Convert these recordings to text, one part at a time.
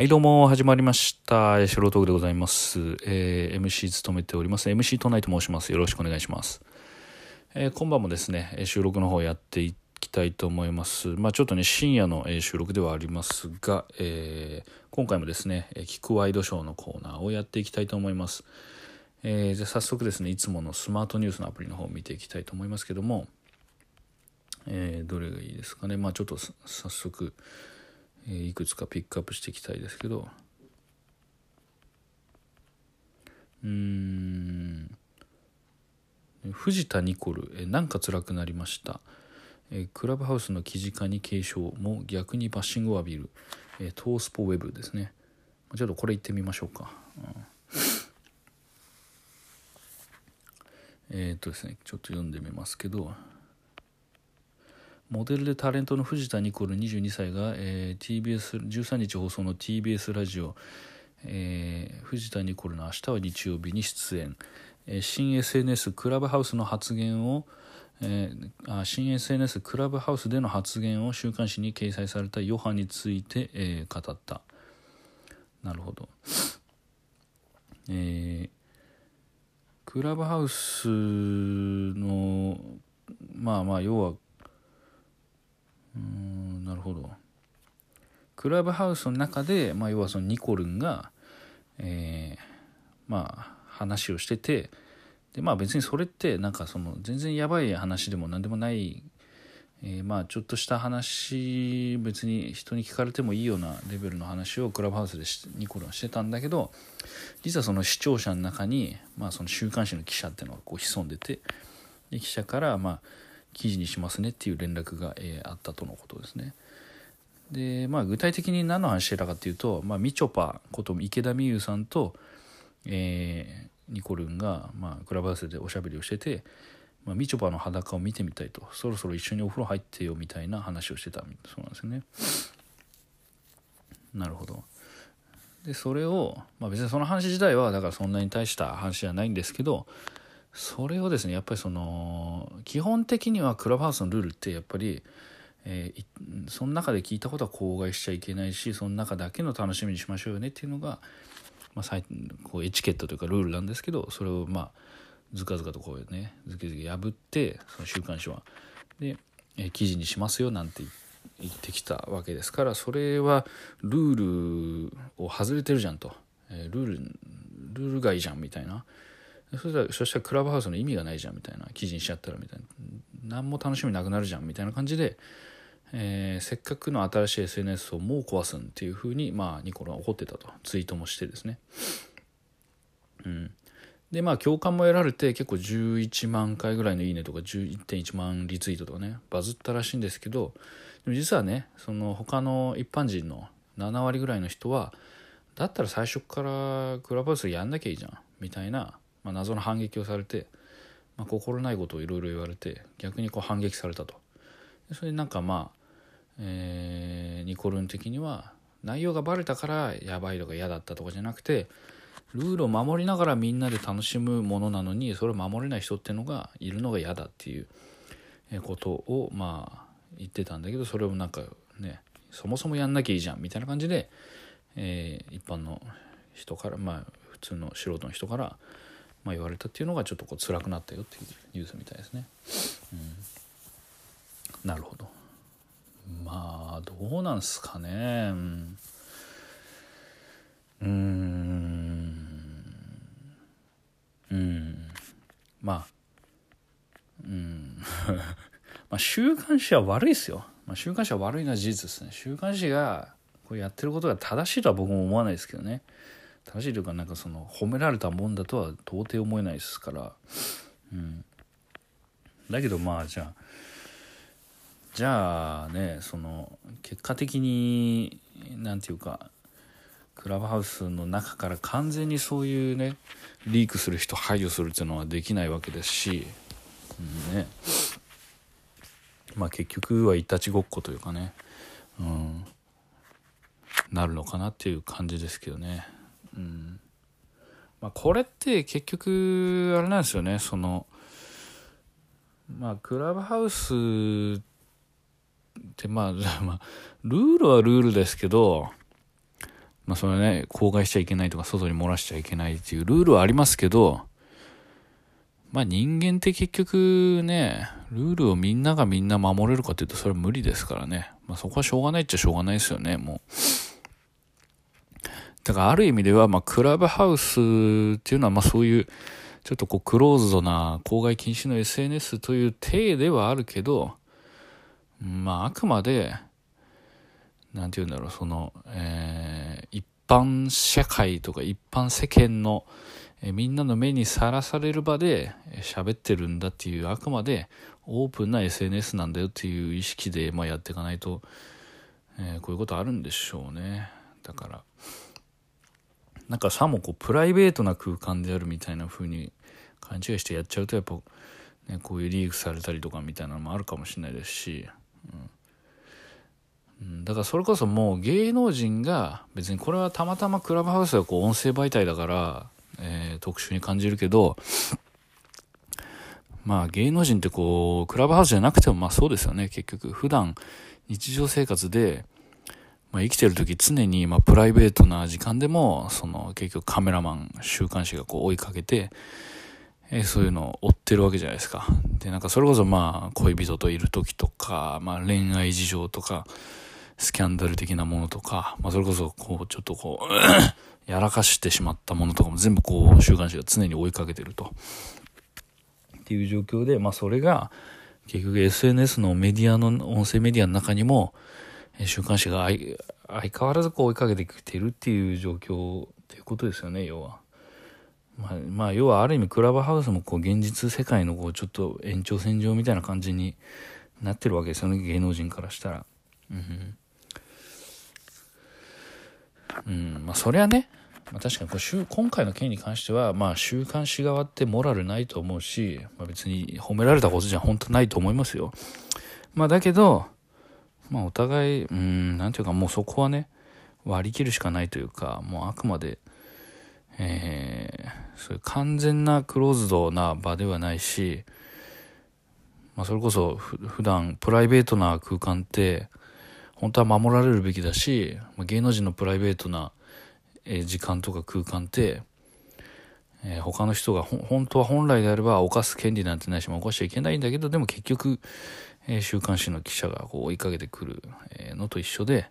はい、どうも、始まりました。素人でございます。えー MC 務めております。MC トナイと申します。よろしくお願いします。えー今晩もですね、収録の方やっていきたいと思います。まあちょっとね、深夜の、収録ではありますが、えー今回もですね、えー聞くワイドショーのコーナーをやっていきたいと思います。えーじゃ早速ですね、いつものスマートニュースのアプリの方を見ていきたいと思いますけども、えどれがいいですかね。まあちょっと早速、えいくつかピックアップしていきたいですけど。うん。藤田ニコル、えなんか辛くなりました、えクラブハウスの記事化に警鐘。も逆にバッシングを浴びる、えトースポウェブですね。ちょっとこれ言ってみましょうか、うん。えっとですねちょっと読んでみますけど。モデルでタレントの藤田ニコル22歳が、えー TBS 13日放送の TBS ラジオ、えー藤田ニコルの明日は日曜日に出演、えー新 SNS クラブハウスの発言を、えーあ新 SNS クラブハウスでの発言を週刊誌に掲載された余波について、えー語った。なるほど。えークラブハウスのまあまあ要はうんなるほど。クラブハウスの中で、まあ、要はそのニコルンが、えーまあ話をしててでまあ別にそれってなんかその全然やばい話でも何でもない、えーまあちょっとした話別に人に聞かれてもいいようなレベルの話をクラブハウスでニコルンはしてたんだけど実はその視聴者の中に、まあ、その週刊誌の記者っていうのがこう潜んでてで記者からまあ記事にしますねっていう連絡が、えあったとのことですね。でまあ具体的に何の話してたかっていうと、まあ、みちょぱこと池田美優さんと、えーニコルンが、まあ、クラブハウスでおしゃべりをしてて、まあ、みちょぱの裸を見てみたいとそろそろ一緒にお風呂入ってよみたいな話をしてたそうなんですよね。なるほど。でそれを、まあ、別にその話自体はだからそんなに大した話じゃないんですけどそれをですねやっぱりその基本的にはクラブハウスのルールってやっぱり、えーその中で聞いたことは口外しちゃいけないしその中だけの楽しみにしましょうよねっていうのが、まあ、こうエチケットというかルールなんですけどそれをまあずかずかとこうねずけずけ破ってその週刊誌は。で、えー記事にしますよなんて言ってきたわけですからそれはルールを外れてるじゃんと、えールールルール外じゃんみたいな。そしたらそしたらクラブハウスの意味がないじゃんみたいな記事にしちゃったらみたいな。何も楽しみなくなるじゃんみたいな感じで、えーせっかくの新しい SNS をもう壊すんっていうふうに、まあ、ニコルは怒ってたと。ツイートもしてですね。うん、でまあ共感も得られて結構11万回ぐらいの「いいね」とか11.1万リツイートとかねバズったらしいんですけどでも実はねその他の一般人の7割ぐらいの人はだったら最初からクラブハウスやんなきゃいいじゃんみたいな、まあ、謎の反撃をされて、まあ、心ないことをいろいろ言われて逆にこう反撃されたと。それでなんかまあ、えーニコルン的には内容がバレたからやばいとか嫌だったとかじゃなくてルールを守りながらみんなで楽しむものなのにそれを守れない人っていうのがいるのが嫌だっていうことをまあ言ってたんだけどそれをなんかねそもそもやんなきゃいいじゃんみたいな感じで、えー一般の人からまあ普通の素人の人から、まあ、言われたっていうのがちょっとこう辛くなったよっていうニュースみたいですね。うん、なるほど。まあどうなんすかね。うん。うん。うん。まあうん。まあ週刊誌は悪いですよ、まあ、週刊誌は悪いのは事実ですね。週刊誌がこれやってることが正しいとは僕も思わないですけどね。正しいというかなんかその褒められたもんだとは到底思えないですから。うん。だけどまあじゃあじゃあねその結果的になんていうかクラブハウスの中から完全にそういうねリークする人排除するっていうのはできないわけですし、うんね。まあ結局はいたちごっこというかね、うん、なるのかなっていう感じですけどね。うんまあ、これって結局あれなんですよねそのまあクラブハウスってまあ、まあ、ルールはルールですけどまあそれね、公害しちゃいけないとか、外に漏らしちゃいけないっていうルールはありますけど、まあ人間って結局ね、ルールをみんながみんな守れるかっていうとそれは無理ですからね。まあそこはしょうがないっちゃしょうがないですよね、もう。だからある意味では、まあクラブハウスっていうのはまあそういう、ちょっとこうクローズドな公害禁止の SNS という体ではあるけど、まああくまで、なんて言うんだろう、その、えー、一般社会とか一般世間の、えみんなの目にさらされる場で喋ってるんだっていうあくまでオープンな SNS なんだよっていう意識で、まあ、やっていかないと、えー、こういうことあるんでしょうね。だからなんかさもこうプライベートな空間であるみたいな風に勘違いしてやっちゃうとやっぱ、ね、こういうリークされたりとかみたいなのもあるかもしれないですし、うん、だからそれこそもう芸能人が別にこれはたまたまクラブハウスがこう音声媒体だからえー、特殊に感じるけど、まあ芸能人ってこう、クラブハウスじゃなくてもまあそうですよね、結局。普段、日常生活で、まあ、生きてる時常に、まあ、プライベートな時間でも、その、結局カメラマン、週刊誌がこう追いかけて、えー、そういうのを追ってるわけじゃないですか。で、なんかそれこそまあ、恋人といる時とか、まあ恋愛事情とか、スキャンダル的なものとか、まあそれこそこう、ちょっとこう やらかしてしまったものとかも全部こう週刊誌が常に追いかけてると。っていう状況で、まあそれが結局 SNS のメディアの、音声メディアの中にも週刊誌が相変わらずこう追いかけてきてるっていう状況っていうことですよね、要は。まあ、まあ、要はある意味クラブハウスもこう現実世界のこうちょっと延長線上みたいな感じになってるわけですよね、芸能人からしたら。うんうん、まあそれはね、まあ、確かにこう今回の件に関しては、まあ週刊誌側ってモラルないと思うし、まあ、別に褒められたことじゃ本当ないと思いますよ。まあだけど、まあお互い、うん、なんていうかもうそこはね、割り切るしかないというか、もうあくまで、えー、そういう完全なクローズドな場ではないし、まあそれこそ普段プライベートな空間って、本当は守られるべきだし、芸能人のプライベートな、時間とか空間って、えー、他の人が本当は本来であれば犯す権利なんてないし、まあ、犯しちゃいけないんだけど、でも結局、えー、週刊誌の記者がこう追いかけてくるえのと一緒で、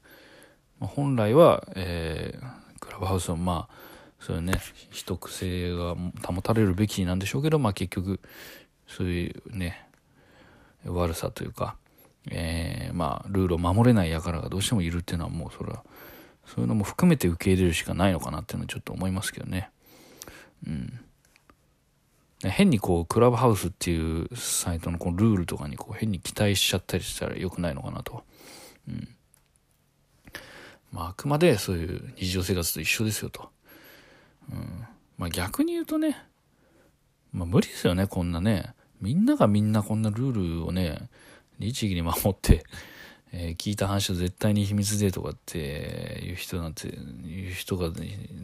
まあ、本来は、えー、クラブハウスはまあ、そういうね、秘匿性が保たれるべきなんでしょうけど、まあ結局、そういうね、悪さというか、えー、まあ、ルールを守れない輩がどうしてもいるっていうのはもうそれは、そういうのも含めて受け入れるしかないのかなっていうのはちょっと思いますけどね。うん。変にこう、クラブハウスっていうサイトのこのルールとかにこう変に期待しちゃったりしたら良くないのかなと。うん。まあ、あくまでそういう日常生活と一緒ですよと。うん。まあ逆に言うとね、まあ無理ですよね、こんなね。みんながみんなこんなルールをね、律儀に守って、聞いた話を絶対に秘密でとかっていう人なんて、いう人が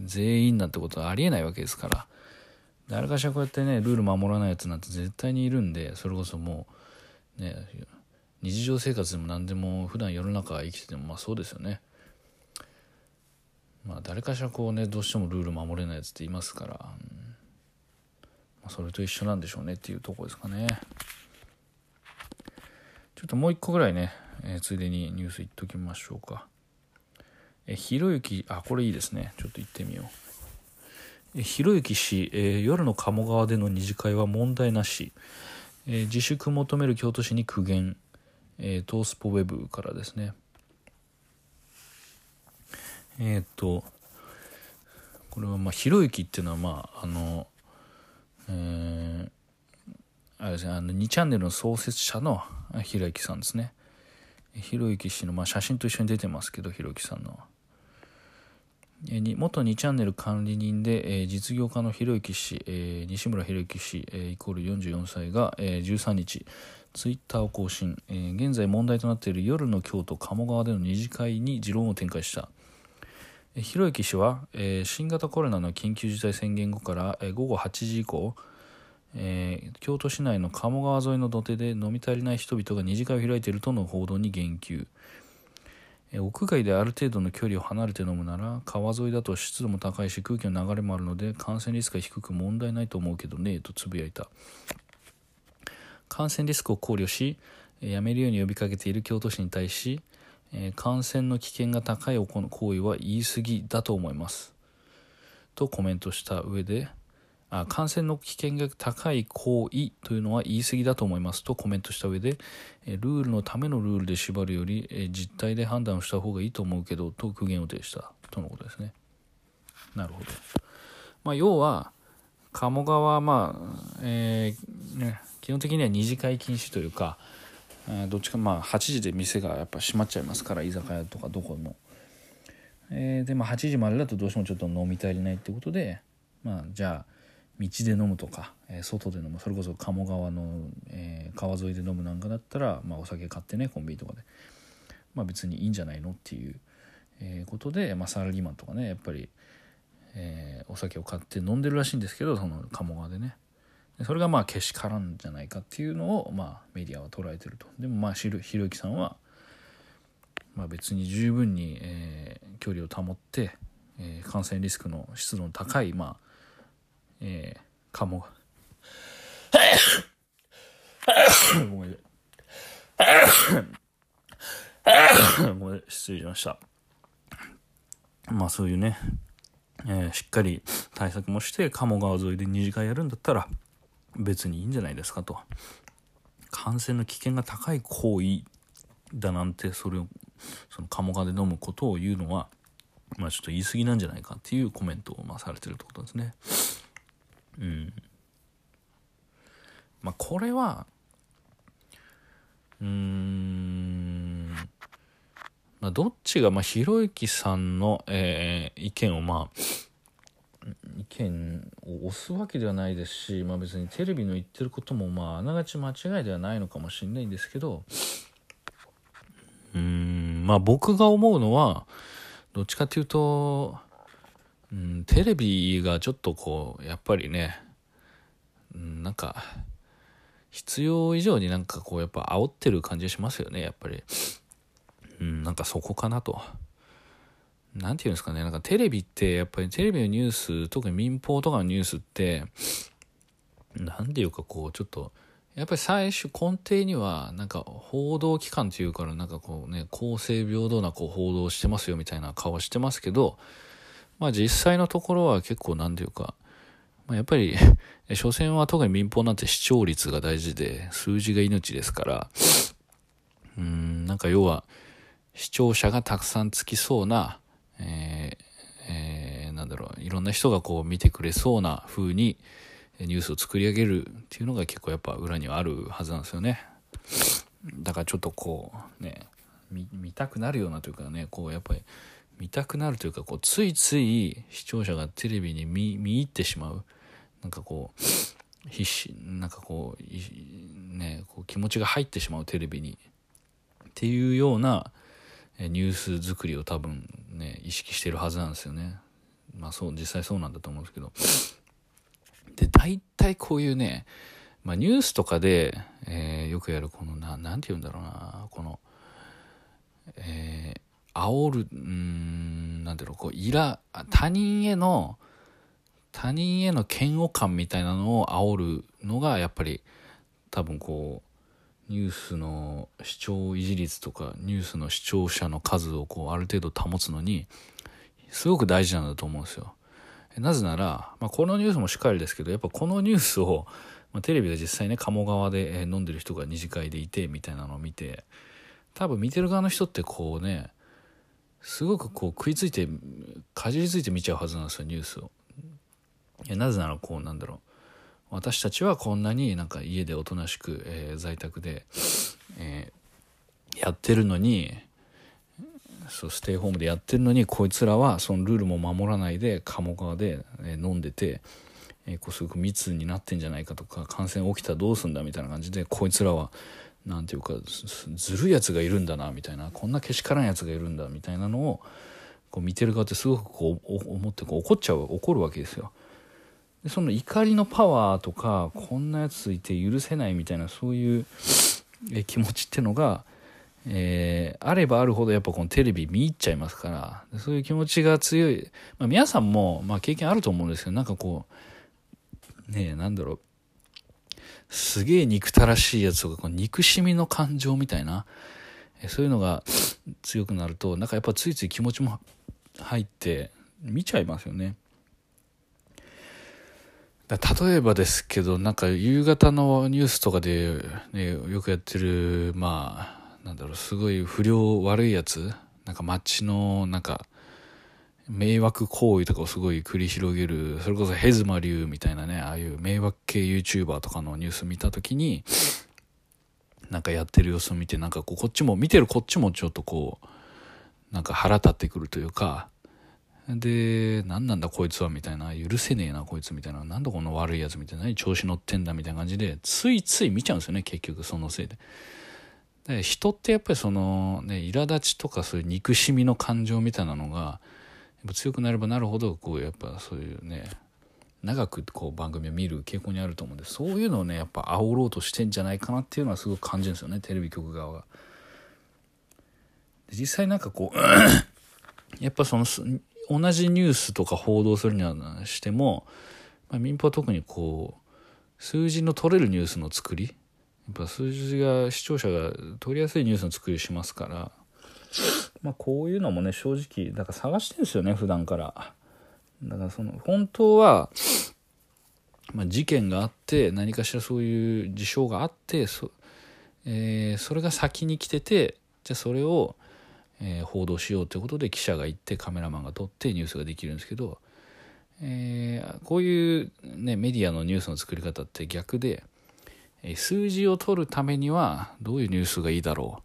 全員なんてことはありえないわけですから、誰かしらこうやってね、ルール守らないやつなんて絶対にいるんで、それこそもう、ね、日常生活でも何でも普段世の中生きててもまあそうですよね。まあ誰かしらこうね、どうしてもルール守れないやつっていますから、うんまあ、それと一緒なんでしょうねっていうとこですかね。ちょっともう一個ぐらいね、えー、ついでにニュース言っときましょうか。えひろゆき、あ、これいいですね。ちょっと行ってみよう。ひろゆき氏、えー、夜の鴨川での二次会は問題なし。えー、自粛求める京都市に苦言。えー、トースポウェブからですね。えっ、と、これはまあ、ひろゆきっていうのはまあ、あの、えー、あれですね、あの2チャンネルの創設者のひろゆきさんですね。ひろゆき氏の、まあ、写真と一緒に出てますけど、ひろゆきさんの。元2チャンネル管理人で、実業家のひろゆき氏、西村ひろゆき氏、イコール44歳が、えー、13日、ツイッターを更新、現在問題となっている夜の京都鴨川での二次会に持論を展開した。ひろゆき氏は、新型コロナの緊急事態宣言後から、午後8時以降、えー、京都市内の鴨川沿いの土手で飲み足りない人々が二次会を開いているとの報道に言及、屋外である程度の距離を離れて飲むなら川沿いだと湿度も高いし空気の流れもあるので感染リスクが低く問題ないと思うけどねとつぶやいた。感染リスクを考慮しやめるように呼びかけている京都市に対し感染の危険が高い行為は言い過ぎだと思います。とコメントした上であ感染の危険が高い行為というのは言い過ぎだと思います。とコメントした上でルールのためのルールで縛るより実態で判断をした方がいいと思うけどと苦言を呈した。とのことですね。なるほど、まあ、要は鴨川まあ、えー、ね、基本的には二次会禁止というかどっちかまあ8時で店がやっぱ閉まっちゃいますから居酒屋とかどこも、えー、でも8時までだとどうしてもちょっと飲み足りないってことでまあじゃあ道で飲むとか、えー、外で飲むそれこそ鴨川の、えー、川沿いで飲むなんかだったら、まあ、お酒買ってねコンビニとかで、まあ、別にいいんじゃないのっていう、えー、ことで、まあ、サラリーマンとかねやっぱり、えお酒を買って飲んでるらしいんですけどその鴨川でね。それがまあけしからんじゃないかっていうのを、まあ、メディアは捉えてると。でもまあひろゆきさんは、まあ、別に十分に、え距離を保って、え感染リスクの湿度の高い、まあえー、かも。ごめん。ごめん、失礼しました。まあそういうね、えー、しっかり対策もして鴨川沿いで二次会やるんだったら別にいいんじゃないですかと。感染の危険が高い行為だなんてそれをその鴨川で飲むことを言うのはまあちょっと言い過ぎなんじゃないかっていうコメントをまあされてるってことですね。うん。まあこれはうん。まあどっちがまあひろゆきさんの、えー、意見をまあ意見を押すわけではないですし、まあ、別にテレビの言ってることもまああながち間違いではないのかもしれないんですけどうん。まあ僕が思うのはどっちかっていうとうん、テレビがちょっとこうやっぱりね、うん、なんか必要以上になんかこうやっぱ煽ってる感じがしますよねやっぱり、うん、なんかそこかなと。何て言うんですかねなんかテレビってやっぱりテレビのニュース特に民放とかのニュースって何て言うかこうちょっとやっぱり最初根底にはなんか報道機関というからなんかこうね公正平等なこう報道してますよみたいな顔してますけどまあ実際のところは結構なんていうか、まあ、やっぱり、所詮は特に民放なんて視聴率が大事で、数字が命ですから、うん、なんか要は、視聴者がたくさんつきそうな、えーえー、なんだろう、いろんな人がこう見てくれそうな風に、ニュースを作り上げるっていうのが結構やっぱ裏にはあるはずなんですよね。だからちょっとこう、ね、見たくなるようなというかね、こうやっぱり、見たくなるというかこうついつい視聴者がテレビに見見入ってしまう。なんかこう必死なんかこうねこう気持ちが入ってしまうテレビに。っていうようなニュース作りを多分ね意識してるはずなんですよね。まあそう実際そうなんだと思うんですけど。で大体こういうねまあニュースとかで、えー、よくやるこのななんて言うんだろうなこのえー煽る、うん、なんだろう、こう、いら、他人への、他人への嫌悪感みたいなのを煽るのが、やっぱり、多分こう、ニュースの視聴維持率とか、ニュースの視聴者の数をこう、ある程度保つのに、すごく大事なんだと思うんですよ。なぜなら、まあ、このニュースもしっかりですけど、やっぱこのニュースを、まあ、テレビで実際ね、鴨川で飲んでる人が二次会でいて、みたいなのを見て、多分見てる側の人ってこうね、すごくこう食いついてかじりついて見ちゃうはずなんですよニュースを。なぜならこうなんだろう私たちはこんなになんか家でおとなしく、えー、在宅で、えー、やってるのにそうステイホームでやってるのにこいつらはそのルールも守らないで鴨川で、えー、飲んでて、えー、こうすごく密になってんじゃないかとか感染起きたらどうすんだみたいな感じでこいつらは何ていうかずるいやつがいるんだなみたいな。こんなけしからんやつがいるんだみたいなのをこう見てる側ってすごくこう思ってこう怒っちゃう怒るわけですよ。でその怒りのパワーとかこんなやついて許せないみたいなそういう気持ちってのが、えー、あればあるほどやっぱこのテレビ見入っちゃいますから。そういう気持ちが強い、まあ、皆さんも、まあ、経験あると思うんですけどなんかこうねえなんだろう。すげえ憎たらしいやつとかこう憎しみの感情みたいなそういうのが強くなるとなんかやっぱついつい気持ちも入って見ちゃいますよね。例えばですけどなんか夕方のニュースとかで、ね、よくやってるまあなんだろうすごい不良悪いやつなんか街のなんか迷惑行為とかをすごい繰り広げるそれこそヘズマ流みたいなねああいう迷惑系 YouTuber とかのニュース見た時になんかやってる様子を見てなんかこうこっちも見てるこっちもちょっとこうなんか腹立ってくるというかで、何なんだこいつはみたいな、許せねえなこいつみたいな、なんだこの悪いやつみたいな、調子乗ってんだみたいな感じで、ついつい見ちゃうんですよね、結局そのせいで。で人ってやっぱりその、ね、苛立ちとかそういう憎しみの感情みたいなのが、強くなればなるほど、こうやっぱそういうね、長くこう番組を見る傾向にあると思うんで、そういうのをね、やっぱ煽ろうとしてんじゃないかなっていうのはすごく感じるんですよね、テレビ局側が。実際なんかこう やっぱその同じニュースとか報道するにはしても、まあ、民放は特にこう数字の取れるニュースの作りやっぱ数字が視聴者が取りやすいニュースの作りをしますから、まあ、こういうのもね正直だから探してるんですよね普段から。だからその本当は、まあ、事件があって何かしらそういう事象があってそ,、えー、それが先に来ててじゃあそれをえー、報道しようということで記者が行ってカメラマンが撮ってニュースができるんですけど、えー、こういう、ね、メディアのニュースの作り方って逆で、えー、数字を取るためにはどういうニュースがいいだろう、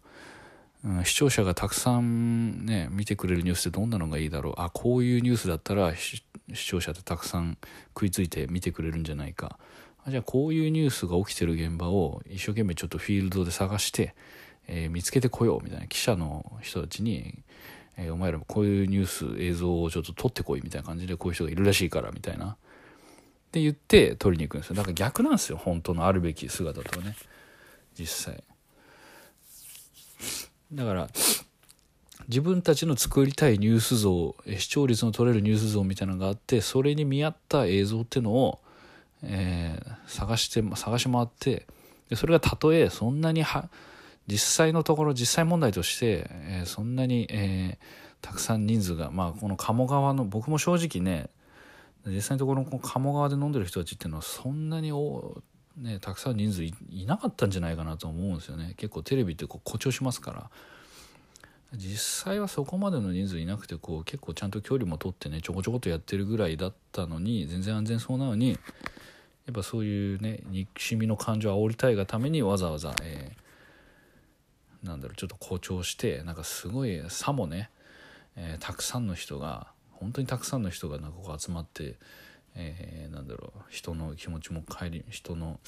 うん、視聴者がたくさん、ね、見てくれるニュースってどんなのがいいだろう。あこういうニュースだったら視聴者ってたくさん食いついて見てくれるんじゃないか。あじゃあこういうニュースが起きてる現場を一生懸命ちょっとフィールドで探してえー、見つけてこようみたいな記者の人たちに、えー、お前らもこういうニュース映像をちょっと撮ってこいみたいな感じでこういう人がいるらしいからみたいな。って言って撮りに行くんですよ。だから逆なんですよ本当のあるべき姿とはね。実際。だから自分たちの作りたいニュース像視聴率の取れるニュース像みたいなのがあってそれに見合った映像っていうのを、えー、探して探し回ってでそれがたとえそんなには実際のところ実際問題として、えー、そんなに、えー、たくさん人数がまあこの鴨川の僕も正直ね実際のところの鴨川で飲んでる人たちっていうのはそんなに、ね、たくさん人数いなかったんじゃないかなと思うんですよね。結構テレビってこう誇張しますから。実際はそこまでの人数いなくてこう結構ちゃんと距離も取ってねちょこちょことやってるぐらいだったのに全然安全そうなのにやっぱそういうね憎しみの感情を煽りたいがためにわざわざ、えーなんだろうちょっと誇張してなんかすごいさもね、えー、たくさんの人が本当にたくさんの人がなんかこう集まって、えー、なんだろう人の気持ちも顧み人の、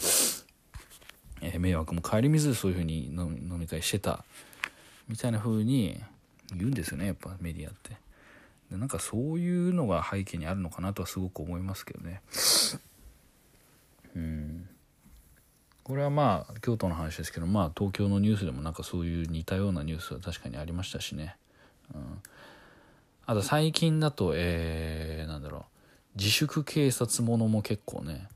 えー、迷惑も顧みずそういうふうに飲み会してたみたいな風に言うんですよねやっぱメディアって。でなんかそういうのが背景にあるのかなとはすごく思いますけどね。うんこれはまあ京都の話ですけどまあ東京のニュースでもなんかそういう似たようなニュースは確かにありましたしね、うん、あと最近だとえー、なんだろう自粛警察ものも結構ね、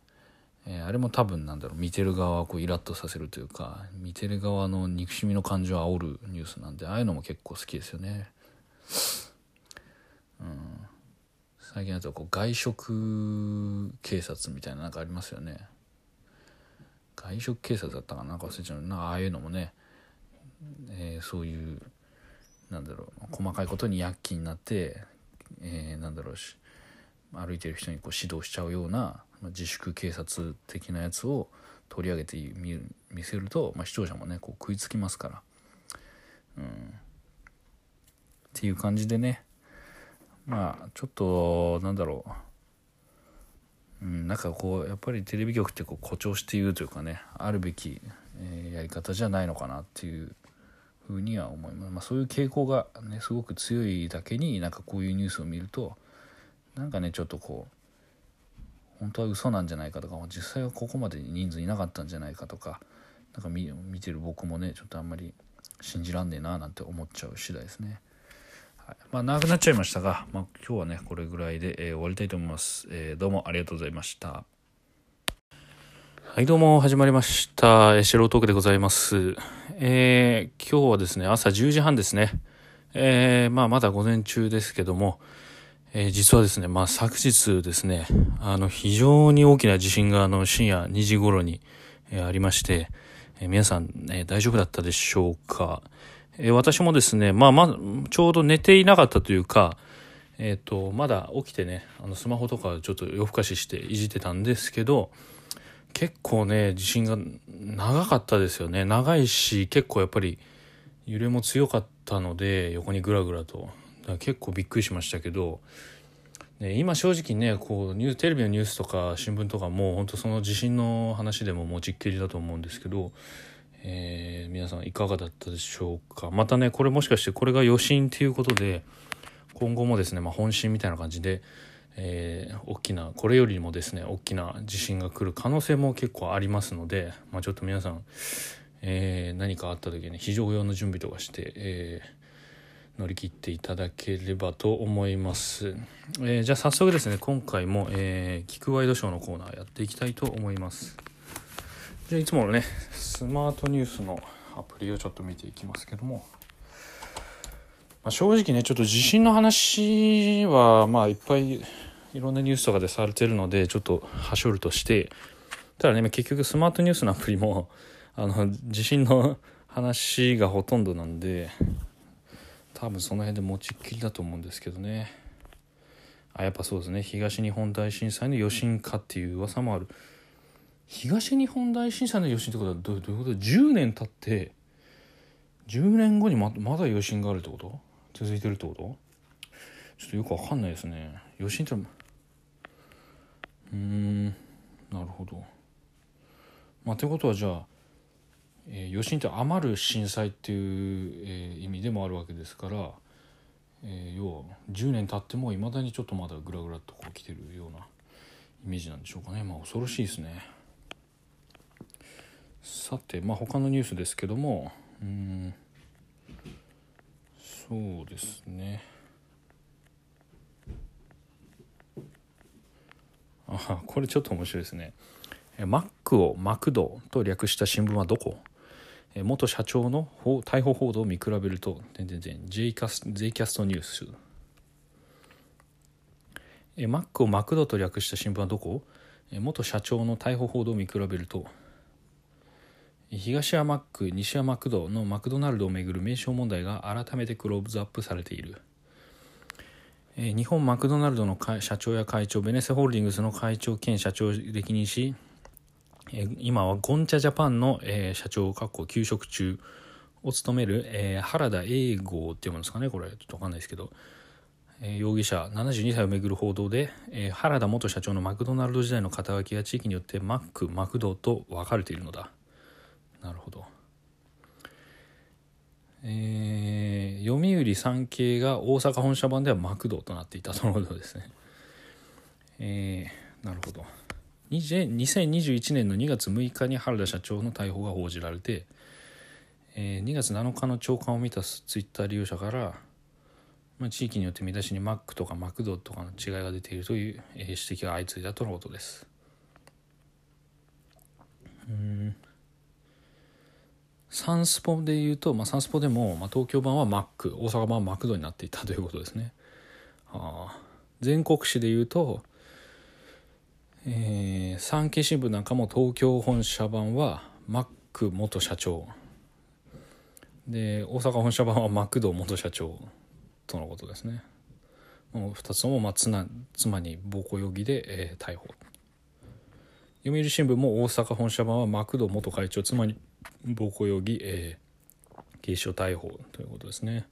えー、あれも多分なんだろう見てる側をこうイラッとさせるというか見てる側の憎しみの感情を煽るニュースなんでああいうのも結構好きですよね、うん、最近だとこう外食警察みたいななんかありますよね。外食警察だったかな？なんか忘れちゃうな。ああいうのもね、えー、そういうなんだろう細かいことに躍起になって、えー、なんだろうし歩いてる人にこう指導しちゃうような、まあ、自粛警察的なやつを取り上げてみ見せると、まあ、視聴者もねこう食いつきますから、うん、っていう感じでねまあちょっとなんだろう。うん、なんかこうやっぱりテレビ局ってこう誇張して言うというかねあるべき、えー、やり方じゃないのかなっていうふうには思います、まあ、そういう傾向がねすごく強いだけになんかこういうニュースを見るとなんかねちょっとこう本当は嘘なんじゃないかとか実際はここまで人数いなかったんじゃないかとかなんか見見てる僕もねちょっとあんまり信じらんねえななんて思っちゃう次第ですね。はい、まあ長くなっちゃいましたが、まあ、今日はねこれぐらいで、えー、終わりたいと思います、えー、どうもありがとうございました。はいどうも始まりました。え素人トークでございます。えー、今日はですね朝10時半ですね。えー、まあまだ午前中ですけどもえー、実はですね、まあ、昨日ですね、あの、非常に大きな地震が、あの、深夜2時頃に、えー、ありまして、えー、皆さん、ね、大丈夫だったでしょうか？え、私もですね、まあ、ま、ちょうど寝ていなかったというか、えっ、と、まだ起きてね、あの、スマホとかちょっと夜更かししていじってたんですけど、結構ね、地震が長かったですよね。長いし、結構やっぱり揺れも強かったので、横にぐらぐらと。結構びっくりしましたけど、ね、今正直ねこうニューテレビのニュースとか新聞とかも本当その地震の話でももう実験だと思うんですけど、えー、皆さんいかがだったでしょうか？またねこれもしかしてこれが余震っていうことで今後もですね、まあ、本震みたいな感じで、えー、大きなこれよりもですね大きな地震が来る可能性も結構ありますので、まあ、ちょっと皆さん、えー、何かあった時に非常用の準備とかして、えー乗り切っていただければと思います。えー、じゃあ早速ですね、今回も、えー、聞くワイドショーのコーナーやっていきたいと思います。じゃあいつものね、スマートニュースのアプリをちょっと見ていきますけども、まあ、正直ね、ちょっと地震の話は、まあいっぱいいろんなニュースとかでされてるので、ちょっとはしょるとして、ただね、結局スマートニュースのアプリも、あの、地震の話がほとんどなんで、多分その辺で持ちっきりだと思うんですけどね。あやっぱそうですね。東日本大震災の余震かっていう噂もある。東日本大震災の余震ってことはどういうこと？10年経って10年後にままだ余震があるってこと？続いてるってこと？ちょっとよくわかんないですね。余震ってうんなるほど。まあってことはじゃあえー、余震って余る震災っていう、えー、意味でもあるわけですから、えー、要は10年経ってもいまだにちょっとまだグラグラとこう来てるようなイメージなんでしょうかね。まあ恐ろしいですね。さてまあ他のニュースですけどもうんそうですね。あこれちょっと面白いですね。マックをマクドと略した新聞はどこ？元社長の逮捕報道を見比べると、全然 J キャス J キャストニュース。マックをマクドと略した新聞はどこ？元社長の逮捕報道を見比べると、東山マック、西山マクドのマクドナルドをめぐる名称問題が改めてクローズアップされている。日本マクドナルドの社長や会長、ベネセホールディングスの会長兼社長を歴任し、え今はゴンチャジャパンの、え、社長、かっこ休職中を務める、え、原田英吾っていうものですかね、これ、ちょっとわかんないですけど、え、容疑者72歳をめぐる報道で、え、原田元社長のマクドナルド時代の肩書きや地域によってマック、マクドと分かれているのだ。なるほど。えー、読売産経が大阪本社版ではマクドとなっていたとのことですね。えー、なるほど。2021年の2月6日に原田社長の逮捕が報じられて、えー、2月7日の朝刊を見たツイッター利用者から、まあ、地域によって見出しにマックとかマクドとかの違いが出ているという、えー、指摘が相次いだとのことです。うんサンスポで言うと、まあ、サンスポでも、まあ、東京版はマック大阪版はマクドになっていたということですね。あ、全国紙で言うとえー、産経新聞なんかも東京本社版はマック元社長。で大阪本社版はマクド元社長とのことですね。もう2つともまあ妻妻に暴行容疑で、えー、逮捕。読売新聞も大阪本社版はマクド元会長妻に暴行容疑、えー、警視庁逮捕ということですね。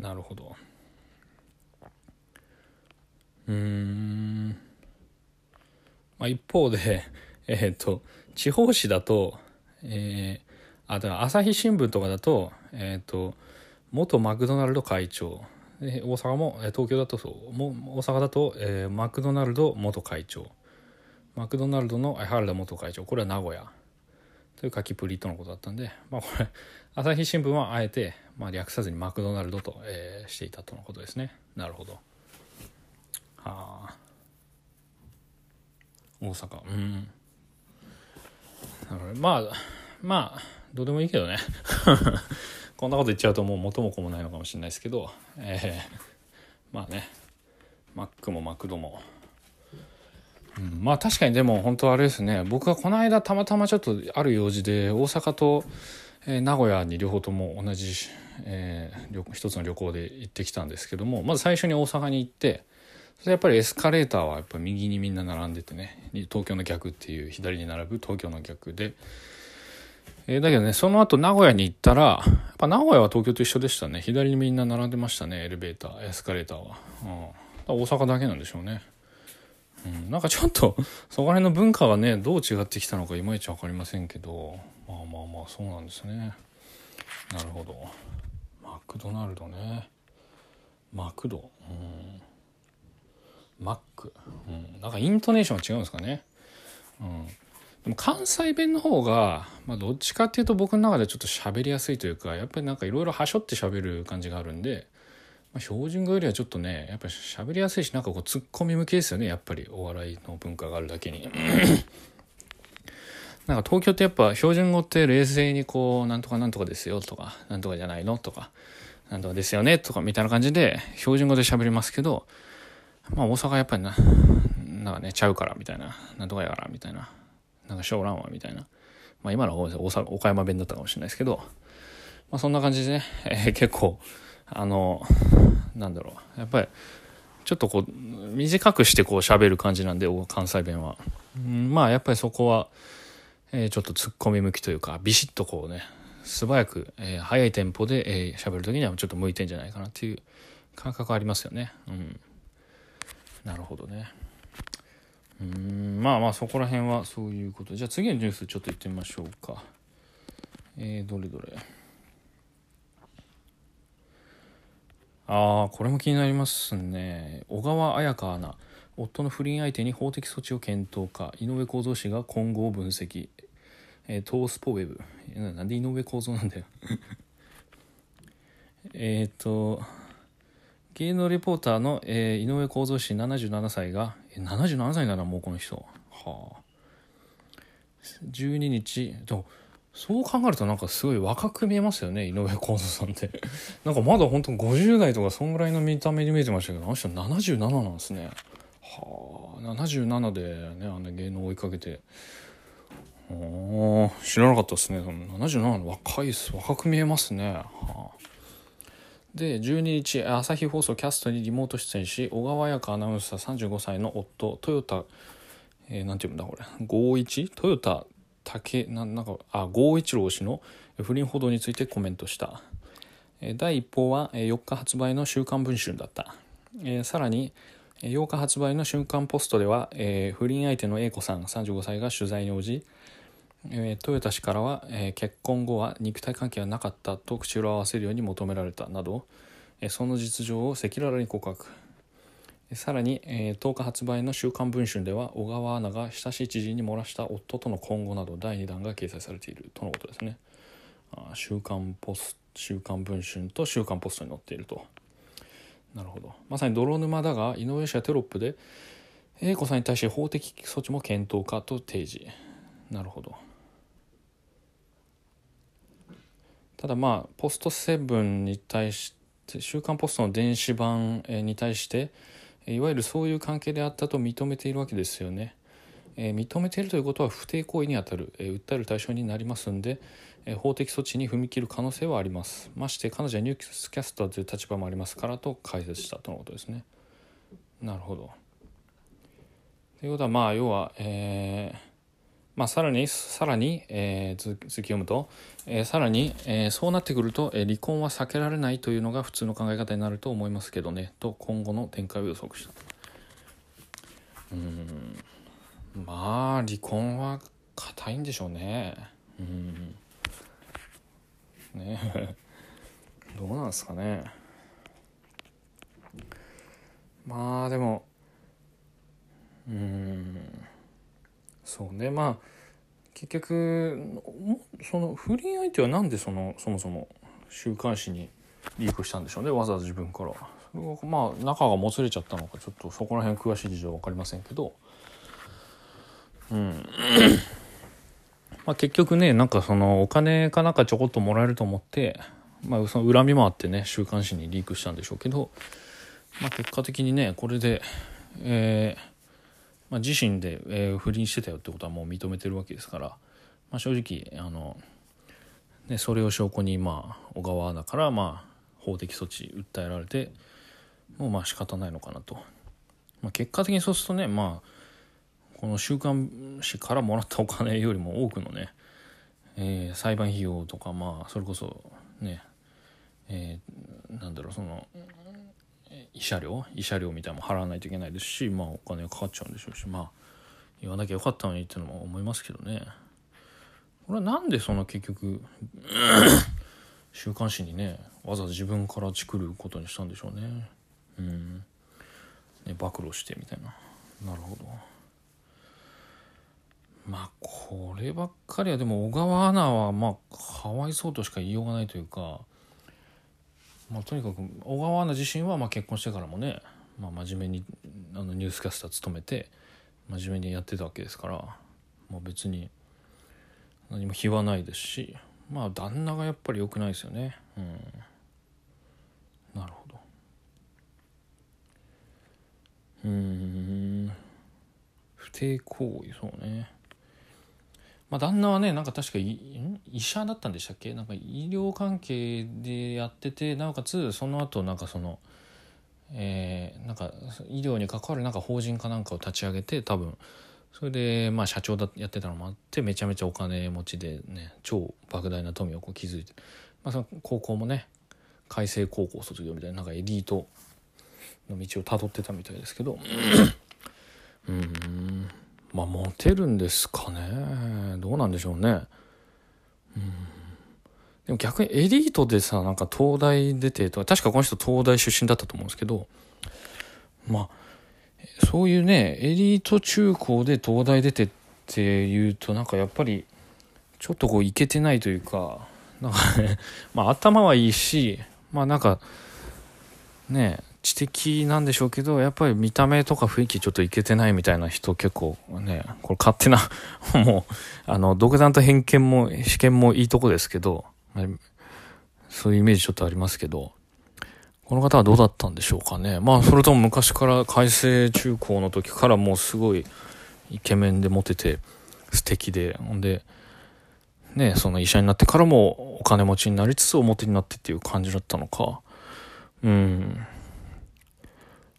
なるほど。うん。まあ、一方で、えっ、ー、と、地方紙だと、えー、あ、だから朝日新聞とかだと、えっ、ー、と、元マクドナルド会長、大阪も、東京だとそう、も大阪だと、えー、マクドナルド元会長、マクドナルドの原田元会長、これは名古屋。という書きプリとのことだったんで、まあ、これ朝日新聞はあえて、まあ、略さずにマクドナルドと、えー、していたとのことですねなるほどはあ大阪。うん。なるほどまあまあどうでもいいけどね。こんなこと言っちゃうともう元も子もないのかもしれないですけど。えー、まあね。マックもマクドも。うん、まあ確かにでも本当あれですね。僕はこの間たまたまちょっとある用事で大阪と、えー、名古屋に両方とも同じ、えー、一つの旅行で行ってきたんですけどもまず最初に大阪に行ってそれやっぱりエスカレーターはやっぱ右にみんな並んでてね東京の逆っていう左に並ぶ東京の逆で、えー、だけどねその後名古屋に行ったらやっぱ名古屋は東京と一緒でしたね。左にみんな並んでましたねエレベーターエスカレーターは、うん、大阪だけなんでしょうね。うん、なんかちょっとそこら辺の文化がねどう違ってきたのかいまいち分かりませんけど。まあまあまあそうなんですね。なるほど。マクドナルドね。マクド。うん。マック、うん、なんかイントネーションが違うんですかね。うん。でも関西弁の方が、まあ、どっちかっていうと僕の中でちょっと喋りやすいというかやっぱりなんかいろいろはしょって喋る感じがあるんでまあ、標準語よりはちょっとねやっぱり喋りやすいしなんかこうツッコミ向けですよねやっぱりお笑いの文化があるだけに。なんか東京ってやっぱ標準語って冷静にこうなんとかなんとかですよとかなんとかじゃないのとかなんとかですよねとかみたいな感じで標準語で喋りますけどまあ大阪やっぱりななんかねちゃうからみたいななんとかやからみたいななんか小蘭はみたいなまあ今のは大阪岡山弁だったかもしれないですけどまあそんな感じでね、えー、結構あのなんだろうやっぱりちょっとこう短くしてこう喋る感じなんで関西弁は、うん、まあやっぱりそこは、えー、ちょっとツッコミ向きというかビシッとこうね素早く、えー、速いテンポで、えー、喋る時にはちょっと向いてんじゃないかなっていう感覚ありますよね。うん。なるほどね。うんまあまあそこら辺はそういうこと。じゃあ次のニュースちょっと言ってみましょうか。えー、どれどれ。ああこれも気になりますね。小川彩香アナ。夫の不倫相手に法的措置を検討か。井上公造氏が今後を分析、えー、トースポウェブ。なんで井上公造なんだよ。えっと芸能リポーターの、えー、井上公造氏77歳が、えー、77歳ならもうこの人。はあ。12日とそう考えるとなんかすごい若く見えますよね井上公造さんって。なんかまだ本当50代とかそんぐらいの見た目に見えてましたけどあの人77なんですね。はあ。77でねあの芸能追いかけて。お知らなかったですねその77の若いです。若く見えますね、はあ、で12日朝日放送キャストにリモート出演し小川彩香アナウンサー35歳の夫トヨタえー、なんていうんだこれ。51トヨタ竹ななんかあ郷一郎氏の不倫報道についてコメントした。第一報は4日発売の「週刊文春」だった。さらに8日発売の「週刊ポスト」では不倫相手の A 子さん35歳が取材に応じ豊田氏からは結婚後は肉体関係はなかったと口を合わせるように求められたなどその実情を赤裸々に告白さらに、えー、10日発売の「週刊文春」では小川アナが親しい知人に漏らした夫との今後など第2弾が掲載されているとのことですね。あ週刊ポス週刊文春と週刊ポストに載っていると。なるほど。まさに泥沼だが井上氏はテロップで A 子さんに対して法的措置も検討かと提示。なるほど。ただまあポストセブンに対して週刊ポストの電子版に対していわゆるそういう関係であったと認めているわけですよね。えー、認めているということは不貞行為にあたる、えー、訴える対象になりますんで、えー、法的措置に踏み切る可能性はあります。まして彼女はニュースキャスターという立場もありますからと解説したとのことですね。なるほど。ということはまあ要は、えーまあ、さらに、さらに、えー、続き読むと、えー、さらに、えー、そうなってくると、えー、離婚は避けられないというのが普通の考え方になると思いますけどね、と今後の展開を予測した。うん、まあ、離婚は硬いんでしょうね。うん。ね どうなんですかね。まあ、でも、うん。そうね。まあ結局その不倫相手は何でそのそもそも週刊誌にリークしたんでしょうね？わざわざ自分から。それまあ仲がもつれちゃったのかちょっとそこら辺詳しい事情は分かりませんけど。うん。まあ結局ねなんかそのお金かなんかちょこっともらえると思ってまあその恨みもあってね週刊誌にリークしたんでしょうけど。まあ結果的にねこれでえーまあ、自身で、えー、不倫してたよってことはもう認めてるわけですから、まあ、正直あの、ね、それを証拠に、まあ、小川アナから、まあ、法的措置訴えられてもうまあ仕方ないのかなと、まあ、結果的にそうするとね、まあ、この週刊誌からもらったお金よりも多くのね、えー、裁判費用とか、まあ、それこそね、えー、なんだろうその慰謝料？慰謝料みたいなのも払わないといけないですしまあお金がかかっちゃうんでしょうしまあ言わなきゃよかったのにっていうのも思いますけどね。これはなんでその結局 週刊誌にねわざわざ自分からチクることにしたんでしょうね。うん。ね暴露してみたいな。なるほど。まあこればっかりはでも小川アナはまあかわいそうとしか言いようがないというかまあ、とにかく小川アナ自身はまあ結婚してからもね、まあ、真面目にあのニュースキャスター務めて真面目にやってたわけですから、まあ、別に何も非はないですしまあ旦那がやっぱり良くないですよね。うん。なるほど。うん。不貞行為そうね。まあ、旦那はねなんか確か医者だったんでしたっけ？なんか医療関係でやっててなおかつその後なんかそのえー、なんか医療に関わるなんか法人かなんかを立ち上げて多分それでまあ社長だやってたのもあってめちゃめちゃお金持ちでね超莫大な富をこう築いて、まあ、その高校もね開成高校卒業みたいななんかエリートの道をたどってたみたいですけど。うん。まあモテるんですかね。どうなんでしょうね。うん。でも逆にエリートでさなんか東大出てとか確かこの人東大出身だったと思うんですけどまあそういうねエリート中高で東大出てっていうとなんかやっぱりちょっとこういけてないというかなんかねまあ頭はいいしまあなんかね知的なんでしょうけどやっぱり見た目とか雰囲気ちょっといけてないみたいな人結構ねこれ勝手な もうあの独断と偏見も試験もいいとこですけどそういうイメージちょっとありますけどこの方はどうだったんでしょうかね。まあそれとも昔から改正中高の時からもうすごいイケメンでモテて素敵でほんでねその医者になってからもお金持ちになりつつ表になってっていう感じだったのか。うん。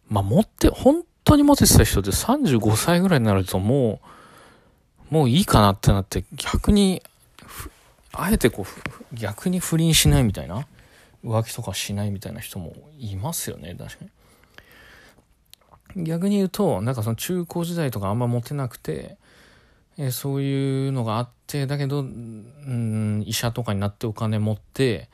まあ、持って、本当に持ってた人って35歳ぐらいになるともう、もういいかなってなって逆に、あえてこう、逆に不倫しないみたいな、浮気とかしないみたいな人もいますよね、確かに。逆に言うと、なんかその中高時代とかあんま持てなくて、えそういうのがあって、だけど、うん、医者とかになってお金持って、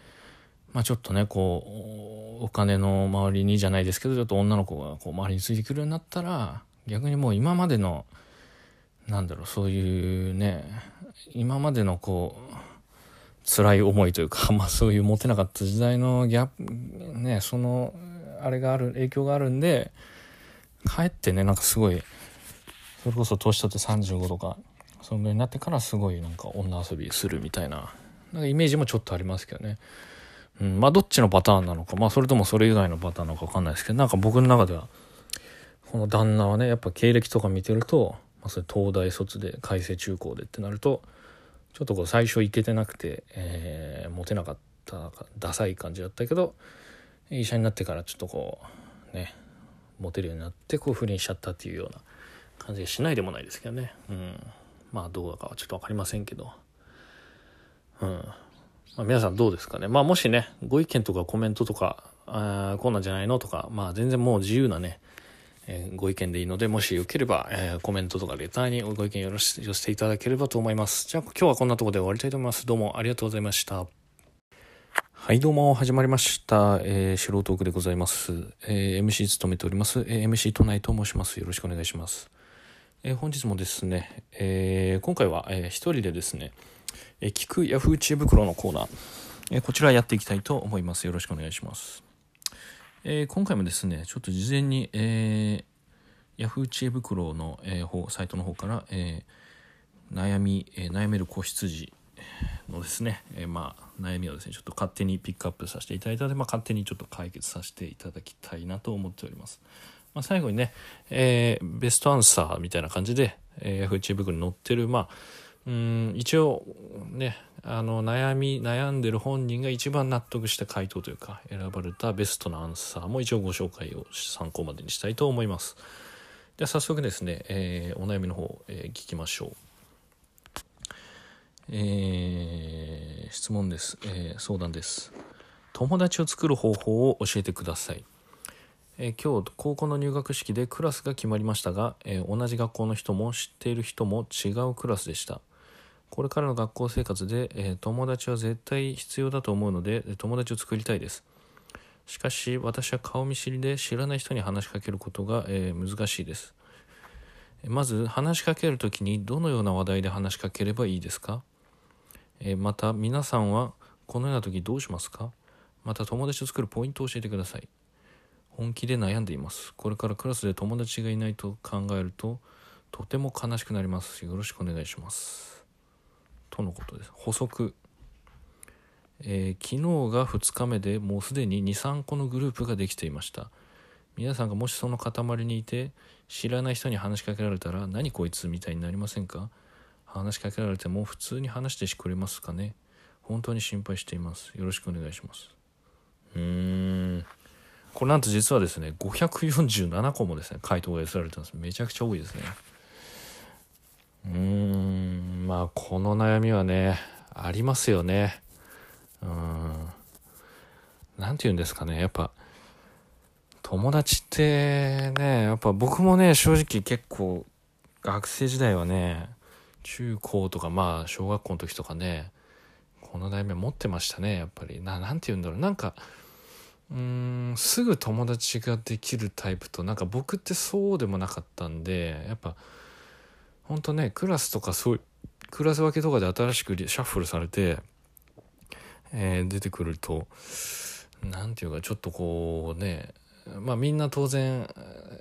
まあちょっとね、こう、お金の周りにじゃないですけど、ちょっと女の子がこう周りについてくるようになったら、逆にもう今までの、なんだろう、そういうね、今までのこう、辛い思いというか、まあそういう持てなかった時代のギャップ、ね、その、あれがある、影響があるんで、かえってね、なんかすごい、それこそ年取って35とか、そのぐらいになってからすごいなんか女遊びするみたいな、なんかイメージもちょっとありますけどね。うん、まあどっちのパターンなのか、まあそれともそれ以外のパターンなのかわかんないですけど、なんか僕の中では、この旦那はね、やっぱ経歴とか見てると、まあそれ東大卒で、改正中高でってなると、ちょっとこう最初いけてなくて、えー、モテなかった、ダサい感じだったけど、医者になってからちょっとこう、ね、モテるようになって、こう不倫しちゃったっていうような感じがしないでもないですけどね。うん。まあどうだかはちょっと分かりませんけど。うん。まあ、皆さんどうですかね？まあもしね、ご意見とかコメントとか、あこんなんじゃないのとか、まあ全然もう自由なね、えー、ご意見でいいので、もしよければ、えー、コメントとかレターにご意見よろし寄せていただければと思います。じゃあ今日はこんなところで終わりたいと思います。どうもありがとうございました。はい、どうも、始まりました。えー、素人ーでございます。えー、MC 務めております。えー、MC 都内と申します。よろしくお願いします。えー、本日もですね、えー、今回は、えー、一人でですね、え、聞くヤフー知恵袋のコーナー、えこちらやっていきたいと思います。よろしくお願いします。え今回もですね、ちょっと事前に、えヤフー知恵袋の、え方サイトの方から、え悩み、え悩める子羊のですね、えまあ、悩みをですね、ちょっと勝手にピックアップさせていただいたので、まあ、勝手にちょっと解決させていただきたいなと思っております。まあ、最後にね、え、ベストアンサーみたいな感じで、えー、ヤフー知恵袋に載ってる、まあ、うん一応ねあの悩み悩んでる本人が一番納得した回答というか選ばれたベストなアンサーも一応ご紹介を参考までにしたいと思います。では早速ですね、えー、お悩みの方、えー、聞きましょう。えー、質問です、えー、相談です。友達を作る方法を教えてください。えー、今日高校の入学式でクラスが決まりましたが、えー、同じ学校の人も知っている人も違うクラスでした。これからの学校生活で、え、友達は絶対必要だと思うので友達を作りたいです。しかし私は顔見知りで知らない人に話しかけることが、え難しいです。まず話しかけるときにどのような話題で話しかければいいですか、えまた皆さんはこのような時どうしますか？また友達を作るポイントを教えてください。本気で悩んでいます。これからクラスで友達がいないと考えるととても悲しくなります。よろしくお願いします。とのことです。補足。えー、昨日が2日目でもうすでに23個のグループができていました。皆さんがもしその塊にいて知らない人に話しかけられたら何こいつみたいになりませんか？話しかけられても普通に話してくれますかね？本当に心配しています。よろしくお願いします。うーん。これなんと実はですね547個もですね回答が寄せられてます。めちゃくちゃ多いですねうーんまあこの悩みはねありますよね。うん。何て言うんですかね。やっぱ友達ってねやっぱ僕もね正直結構学生時代はね中高とかまあ小学校の時とかねこの悩み持ってましたねやっぱり。な何て言うんだろう。なんかうんすぐ友達ができるタイプとなんか僕ってそうでもなかったんでやっぱほんとねクラスとかそういうクラス分けとかで新しくシャッフルされて、えー、出てくると何て言うかちょっとこうねまあみんな当然、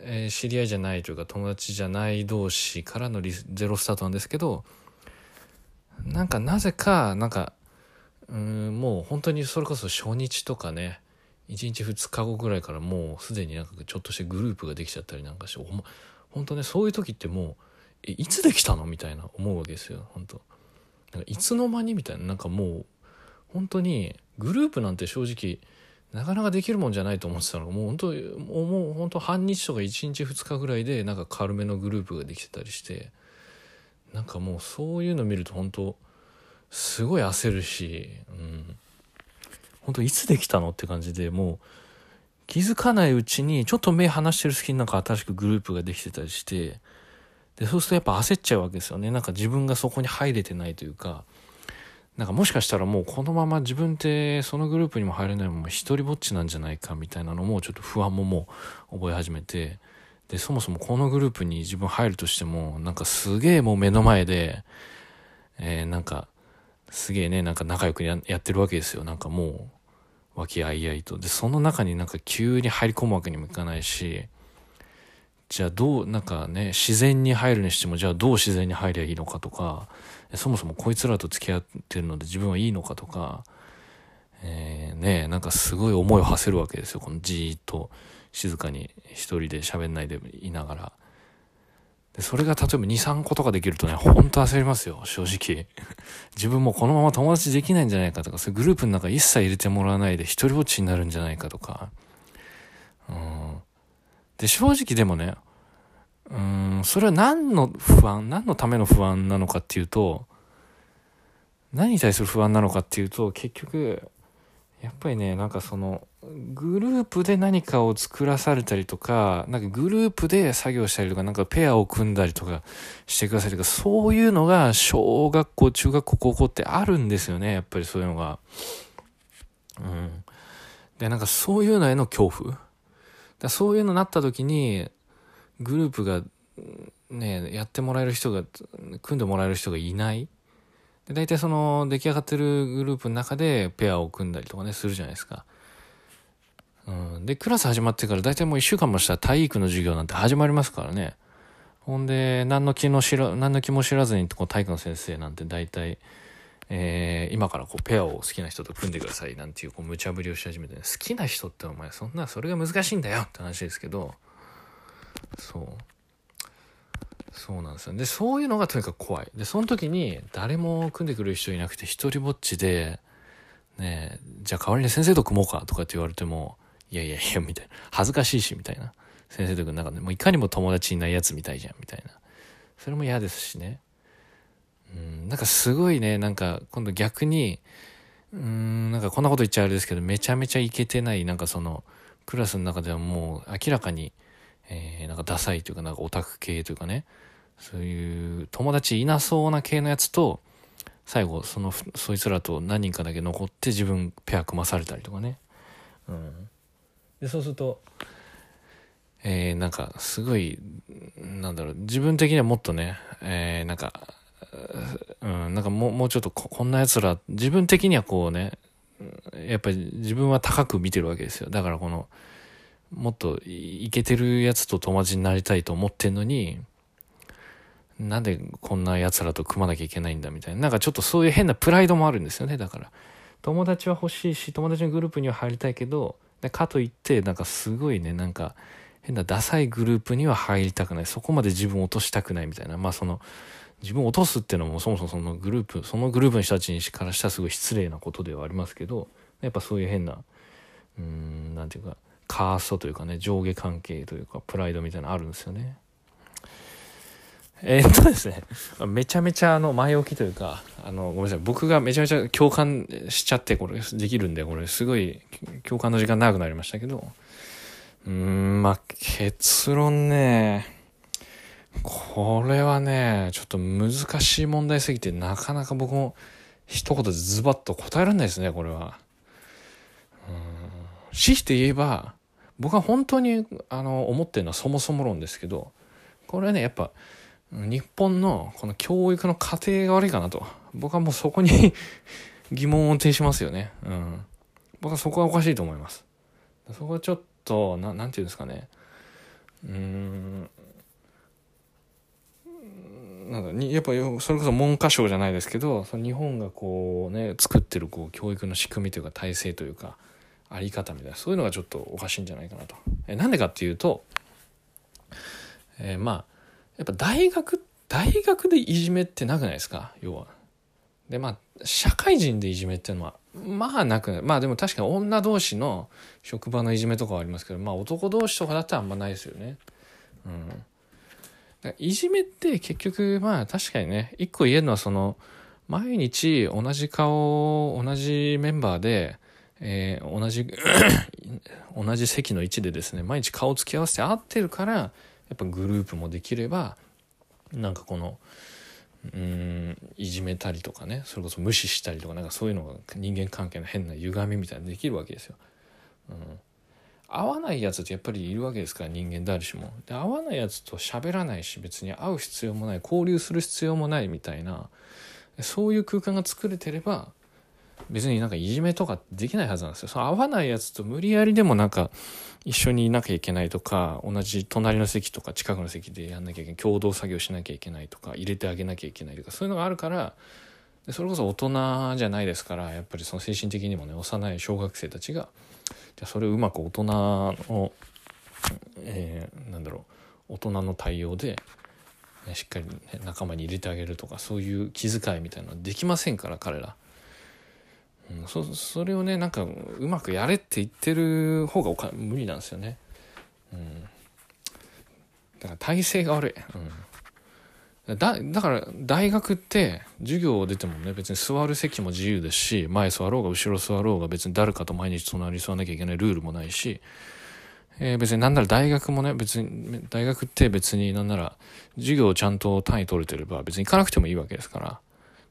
えー、知り合いじゃないというか友達じゃない同士からのゼロスタートなんですけどなんかなぜかなんかうんもう本当にそれこそ初日とかね1日2日後ぐらいからもうすでになんかちょっとしてグループができちゃったりなんかして本当ねそういう時ってもういつできたの？みたいな思うわけですよ。本当。なんかいつの間に？みたいな。なんかもう本当にグループなんて正直なかなかできるもんじゃないと思ってたの。がもう本当もう本当半日とか1日2日ぐらいでなんか軽めのグループができてたりしてなんかもうそういうの見ると本当すごい焦るし、うん、本当いつできたの？って感じでもう気づかないうちにちょっと目離してる隙になんか新しくグループができてたりしてでそうするとやっぱ焦っちゃうわけですよねなんか自分がそこに入れてないというかなんかもしかしたらもうこのまま自分ってそのグループにも入れないまま一人ぼっちなんじゃないかみたいなのもちょっと不安ももう覚え始めてでそもそもこのグループに自分入るとしてもなんかすげえもう目の前で、えー、なんかすげえね、なんか仲良くやってるわけですよ。なんかもう、和気あいあいと。で、その中になんか急に入り込むわけにもいかないし、じゃあどう、なんかね、自然に入るにしても、じゃあどう自然に入りゃいいのかとか、そもそもこいつらと付き合ってるので自分はいいのかとか、えー、ね、なんかすごい思いを馳せるわけですよ。このじーっと静かに一人で喋んないでいながら。でそれが例えば2、3個とかできるとね、ほんと焦りますよ、正直。自分もこのまま友達できないんじゃないかとか、それグループの中一切入れてもらわないで一人ぼっちになるんじゃないかとか。うん。で、正直でもね、うん、それは何の不安、何のための不安なのかっていうと、何に対する不安なのかっていうと、結局、やっぱりね、なんかその、グループで何かを作らされたりとか、なんかグループで作業したりとか、なんかペアを組んだりとかしてくださいとか、そういうのが小学校、中学校、高校ってあるんですよね、やっぱりそういうのが。うん。で、なんかそういうのへの恐怖。だそういうのになった時に、グループが、ねやってもらえる人が組んでもらえる人がいないで大体その出来上がってるグループの中でペアを組んだりとかねするじゃないですか。うん、でクラス始まってから大体もう1週間もしたら体育の授業なんて始まりますからね。ほんで何の気の知ら何の気も知らずにこう体育の先生なんて大体、えー、今からこうペアを好きな人と組んでくださいなんていうこう無茶ぶりをし始めて、ね、好きな人ってお前そんなそれが難しいんだよって話ですけどそう。そうなんですよ。でそういうのがとにかく怖い。でその時に誰も組んでくれる人いなくて一人ぼっちでねじゃあ代わりに先生と組もうかとかって言われてもいやいやいやみたいな。恥ずかしいしみたいな。先生と組ん中でもういかにも友達いないやつみたいじゃんみたいな。それも嫌ですしね。うんなんかすごいねなんか今度逆にうんなんかこんなこと言っちゃあれですけどめちゃめちゃイケてないなんかそのクラスの中ではもう明らかにえー、なんかダサいというか、なんかオタク系というかね、そういう友達いなそうな系のやつと、最後、その、そいつらと何人かだけ残って自分ペア組まされたりとかね。うん。で、そうすると、えー、なんか、すごい、なんだろう、自分的にはもっとね、えー、なんか、うん、なんかもう、もうちょっとこんな奴ら、自分的にはこうね、やっぱり自分は高く見てるわけですよ。だからこの、もっといけてるやつと友達になりたいと思ってんのに、なんでこんな奴らと組まなきゃいけないんだみたいな。なんかちょっとそういう変なプライドもあるんですよね。だから。友達は欲しいし、友達のグループには入りたいけど、かといって、なんかすごいね、なんか変なダサいグループには入りたくない。そこまで自分を落としたくないみたいな。まあその、自分を落とすっていうのもそもそもそのグループ、そのグループの人たちにからしたらすごい失礼なことではありますけど、やっぱそういう変な、うーん、なんていうか、カーストというかね、上下関係というか、プライドみたいなのあるんですよね。えー、っとですね、めちゃめちゃあの前置きというか、あの、ごめんなさい、僕がめちゃめちゃ共感しちゃって、これできるんで、これすごい共感の時間長くなりましたけど、うーん、まあ、結論ね、これはね、ちょっと難しい問題すぎて、なかなか僕も一言でズバッと答えられないですね、これは。うん。強いて言えば、僕は本当にあの思ってるのはそもそも論ですけどこれはねやっぱ日本のこの教育の過程が悪いかなと。僕はもうそこに 疑問を呈しますよね。うん。僕はそこはおかしいと思います。そこはちょっとななんていうんですかね。うん。なんかにやっぱそれこそ文科省じゃないですけどその日本がこうね作ってるこう教育の仕組みというか体制というかあり方みたいなそういうのがちょっとおかしいんじゃないかなと。えなんでかっていうと、えー、まあやっぱ大学大学でいじめってなくないですか？要は。でまあ社会人でいじめっていうのはまあなくないまあでも確かに女同士の職場のいじめとかはありますけどまあ男同士とかだったらあんまないですよね。うん。いじめって結局まあ確かにね一個言えるのはその毎日同じ顔同じメンバーでえー、同じ 同じ席の位置でですね毎日顔つき合わせて会ってるからやっぱグループもできればなんかこのうんいじめたりとかねそれこそ無視したりとかなんかそういうのが人間関係の変な歪みみたいなできるわけですよ。うん合わないやつってやっぱりいるわけですから人間誰しも。で合わないやつと喋らないし別に会う必要もない交流する必要もないみたいなそういう空間が作れてれば別になんかいじめとかできないはずなんですよ。その合わないやつと無理やりでもなんか一緒にいなきゃいけないとか、同じ隣の席とか近くの席でやんなきゃいけない、共同作業しなきゃいけないとか、入れてあげなきゃいけないとか、そういうのがあるから、それこそ大人じゃないですから、やっぱりその精神的にもね、幼い小学生たちが、じゃあそれをうまく大人の、えー、なんだろう、大人の対応で、ね、しっかり、ね、仲間に入れてあげるとか、そういう気遣いみたいなのはできませんから、彼ら。うん、そそれをねなんかうまくやれって言ってる方がおか無理なんですよね、うん、だから体制が悪い、うん、だだから大学って授業を出てもね別に座る席も自由ですし前座ろうが後ろ座ろうが別に誰かと毎日隣に座らなきゃいけないルールもないしえー、別になんなら大学もね、別に、大学って別になんなら、授業をちゃんと単位取れてれば別に行かなくてもいいわけですから。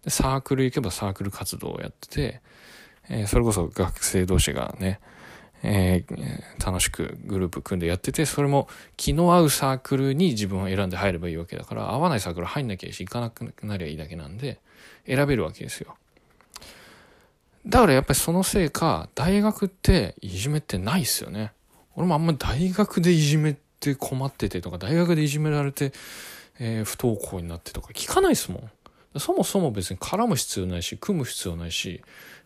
で、サークル行けばサークル活動をやってて、えー、それこそ学生同士がね、えー、楽しくグループ組んでやってて、それも気の合うサークルに自分を選んで入ればいいわけだから、合わないサークル入んなきゃいいし、行かなくなりゃいいだけなんで、選べるわけですよ。だからやっぱりそのせいか、大学っていじめってないっすよね。俺もあんまり大学でいじめって困っててとか、大学でいじめられて、えー、不登校になってとか聞かないっすもん。そもそも別に絡む必要ないし、組む必要ないし、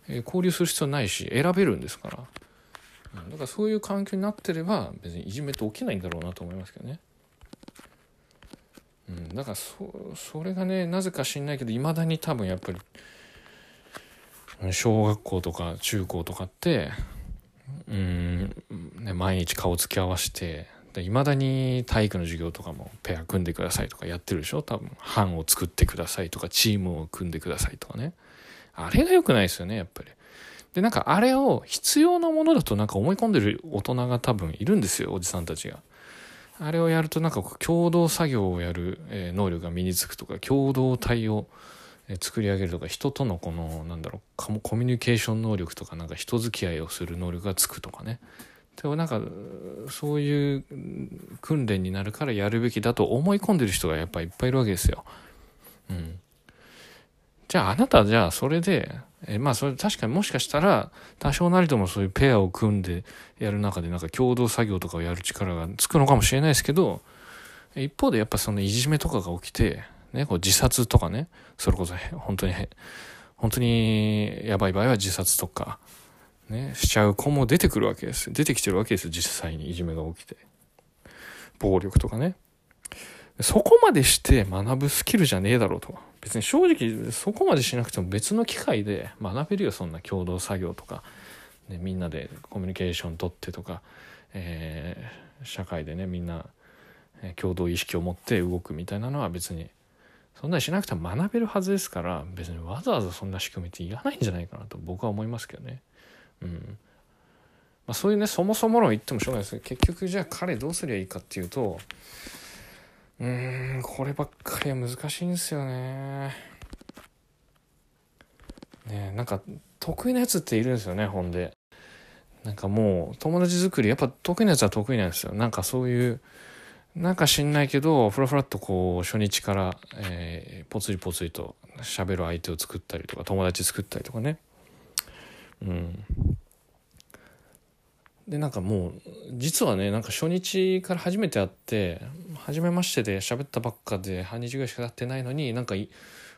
えー、交流する必要ないし、選べるんですから。だからそういう環境になってれば、別にいじめって起きないんだろうなと思いますけどね。うん、だからそそれがねなぜか知んないけどいまだに多分やっぱり小学校とか中高とかってうん、ね、毎日顔つき合わせていまだに体育の授業とかもペア組んでくださいとかやってるでしょ？多分班を作ってくださいとかチームを組んでくださいとかね。あれが良くないですよねやっぱり。でなんかあれを必要なものだとなんか思い込んでる大人が多分いるんですよおじさんたちが。あれをやるとなんか共同作業をやる能力が身につくとか共同体を作り上げるとか人とのこのなんだろうコミュニケーション能力とかなんか人付き合いをする能力がつくとかね。でもなんかそういう訓練になるからやるべきだと思い込んでる人がやっぱいっぱいいるわけですよ。うん、じゃああなたじゃあそれでえまあそれ確かにもしかしたら多少なりともそういうペアを組んでやる中でなんか共同作業とかをやる力がつくのかもしれないですけど一方でやっぱそのいじめとかが起きてね、こう自殺とかね、それこそ本当に、本当にやばい場合は自殺とか、ね、しちゃう子も出てくるわけです。出てきてるわけです実際にいじめが起きて。暴力とかね。そこまでして学ぶスキルじゃねえだろうと。別に正直そこまでしなくても別の機会で学べるよ、そんな共同作業とか。ね、みんなでコミュニケーション取ってとか、えー、社会でね、みんな共同意識を持って動くみたいなのは別にそんなにしなくても学べるはずですから別にわざわざそんな仕組みっていらないんじゃないかなと僕は思いますけどね。うんまあ、そういうねそもそも論言ってもしょうがないですけど結局じゃあ彼どうすりゃいいかっていうとうーんこればっかりは難しいんですよね。ねなんか得意なやつっているんですよねほんで。なんかもう友達作りやっぱ得意なやつは得意なんですよ。なんかそういうなんか知んないけど、ふらふらっとこう、初日から、えー、ぽつりぽつりと喋る相手を作ったりとか、友達作ったりとかね。うん。で、なんかもう、実はね、なんか初日から初めて会って、初めましてで喋ったばっかで半日ぐらいしか経ってないのに、なんか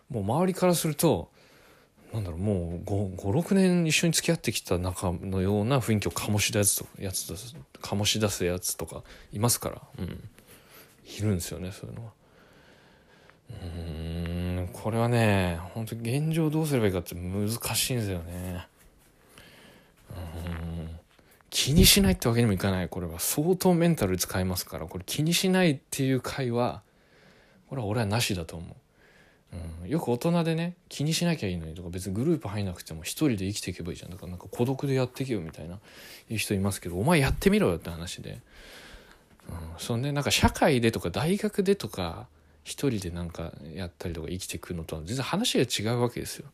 もう周りからすると、なんだろう、もう56年一緒に付き合ってきた仲のような雰囲気を醸し出すやつ醸し出すやつとかいますから。うん。いるんですよねそういうのは。うんこれはね本当現状どうすればいいかって難しいんですよね。気にしないってわけにもいかない。これは相当メンタル使いますから。これ気にしないっていう会話これは俺はなしだと思う。うん、よく大人でね気にしなきゃいいのにとか別にグループ入んなくても一人で生きていけばいいじゃん。だからなんか孤独でやっていけよみたいないう人いますけどお前やってみろよって話で。うん、そんでなんか社会でとか大学でとか一人でなんかやったりとか生きていくのとは全然話が違うわけですよ。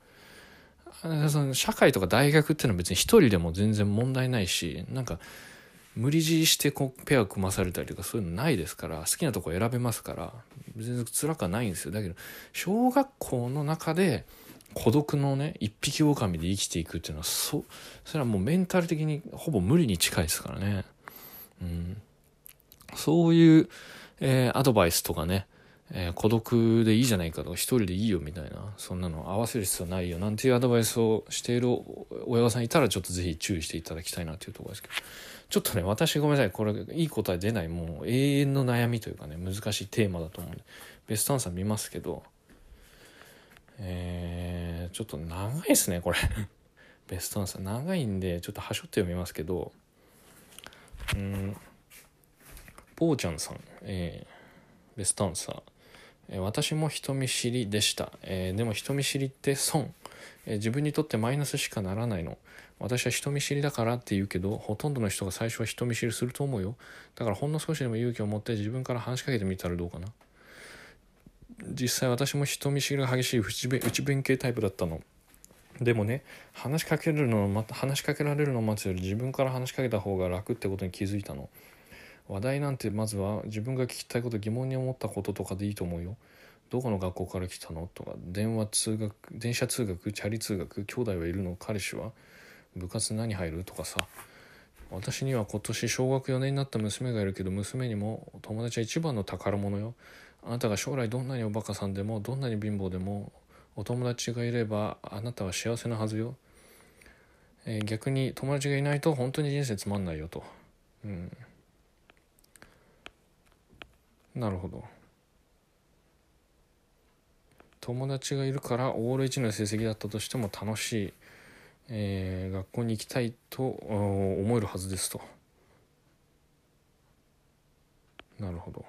その社会とか大学っていうのは別に一人でも全然問題ないしなんか無理強いしてこうペア組まされたりとかそういうのないですから好きなとこ選べますから全然辛くはないんですよ。だけど小学校の中で孤独のね一匹狼で生きていくっていうのはそそれはもうメンタル的にほぼ無理に近いですからね。うん。そういう、えー、アドバイスとかね、えー、孤独でいいじゃないかとか、一人でいいよみたいな、そんなの合わせる必要ないよなんていうアドバイスをしている親御さんいたら、ちょっとぜひ注意していただきたいなというところですけど、ちょっとね、私ごめんなさい、これいい答え出ない、もう永遠の悩みというかね、難しいテーマだと思うんで、ベストアンサー見ますけど、えー、ちょっと長いですね、これ。ベストアンサー長いんで、ちょっとはしょって読みますけど、うん、ぽーちゃんさん、えー、ベストアンサ、ー、私も人見知りでした、えー、でも人見知りって損、え自分にとってマイナスしかならないの。私は人見知りだからって言うけどほとんどの人が最初は人見知りすると思うよ。だからほんの少しでも勇気を持って自分から話しかけてみたらどうかな。実際私も人見知りが激しい内弁内弁慶タイプだったの。でもね話しかけるの話しかけられるのを待つより自分から話しかけた方が楽ってことに気づいたの。話題なんてまずは自分が聞きたいこと疑問に思ったこととかでいいと思うよ。どこの学校から来たのとか。電話通学電車通学チャリ通学兄弟はいるの？彼氏は？部活何入る？とかさ。私には今年小学4年になった娘がいるけど娘にも友達は一番の宝物よ。あなたが将来どんなにおバカさんでもどんなに貧乏でもお友達がいればあなたは幸せなはずよ、えー、逆に友達がいないと本当に人生つまんないよと。うん。なるほど。友達がいるからオール1の成績だったとしても楽しい、えー、学校に行きたいと思えるはずですと。なるほど。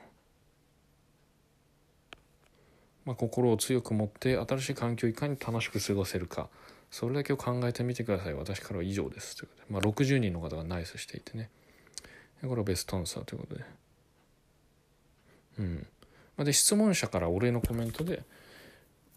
まあ、心を強く持って新しい環境をいかに楽しく過ごせるか。それだけを考えてみてください。私からは以上です。ということで、まあ、60人の方がナイスしていてね。これはベストアンサーということで。うん。で質問者からお礼のコメントで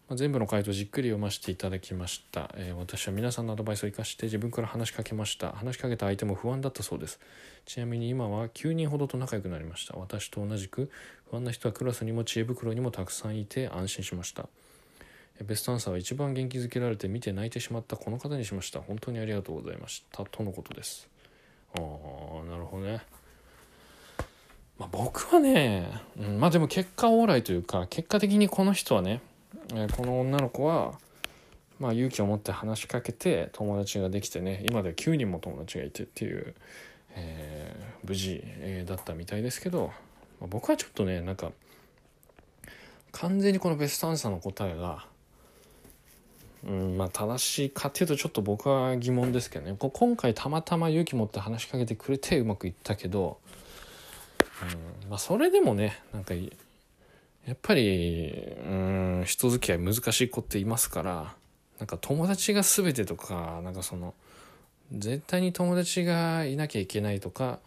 ま、全部の回答じっくり読ませていただきました、えー、私は皆さんのアドバイスを生かして自分から話しかけました。話しかけた相手も不安だったそうです。ちなみに今は9人ほどと仲良くなりました。私と同じく不安な人はクラスにも知恵袋にもたくさんいて安心しました。ベストアンサーは一番元気づけられて見て泣いてしまった。この方にしました。本当にありがとうございました。とのことです。ああなるほどね。まあ、僕はね、うん、まあでも結果オーライというか結果的にこの人はねえこの女の子は、まあ、勇気を持って話しかけて友達ができてね今では9人も友達がいてっていう、えー、無事、えー、だったみたいですけど、まあ、僕はちょっとねなんか完全にこのベストアンサーの答えが、うんまあ、正しいかっていうとちょっと僕は疑問ですけどね。今回たまたま勇気持って話しかけてくれてうまくいったけど、うん。まあ、それでもねなんかやっぱりうん人付き合い難しい子っていますからなんか友達が全てとかなんかその絶対に友達がいなきゃいけないとか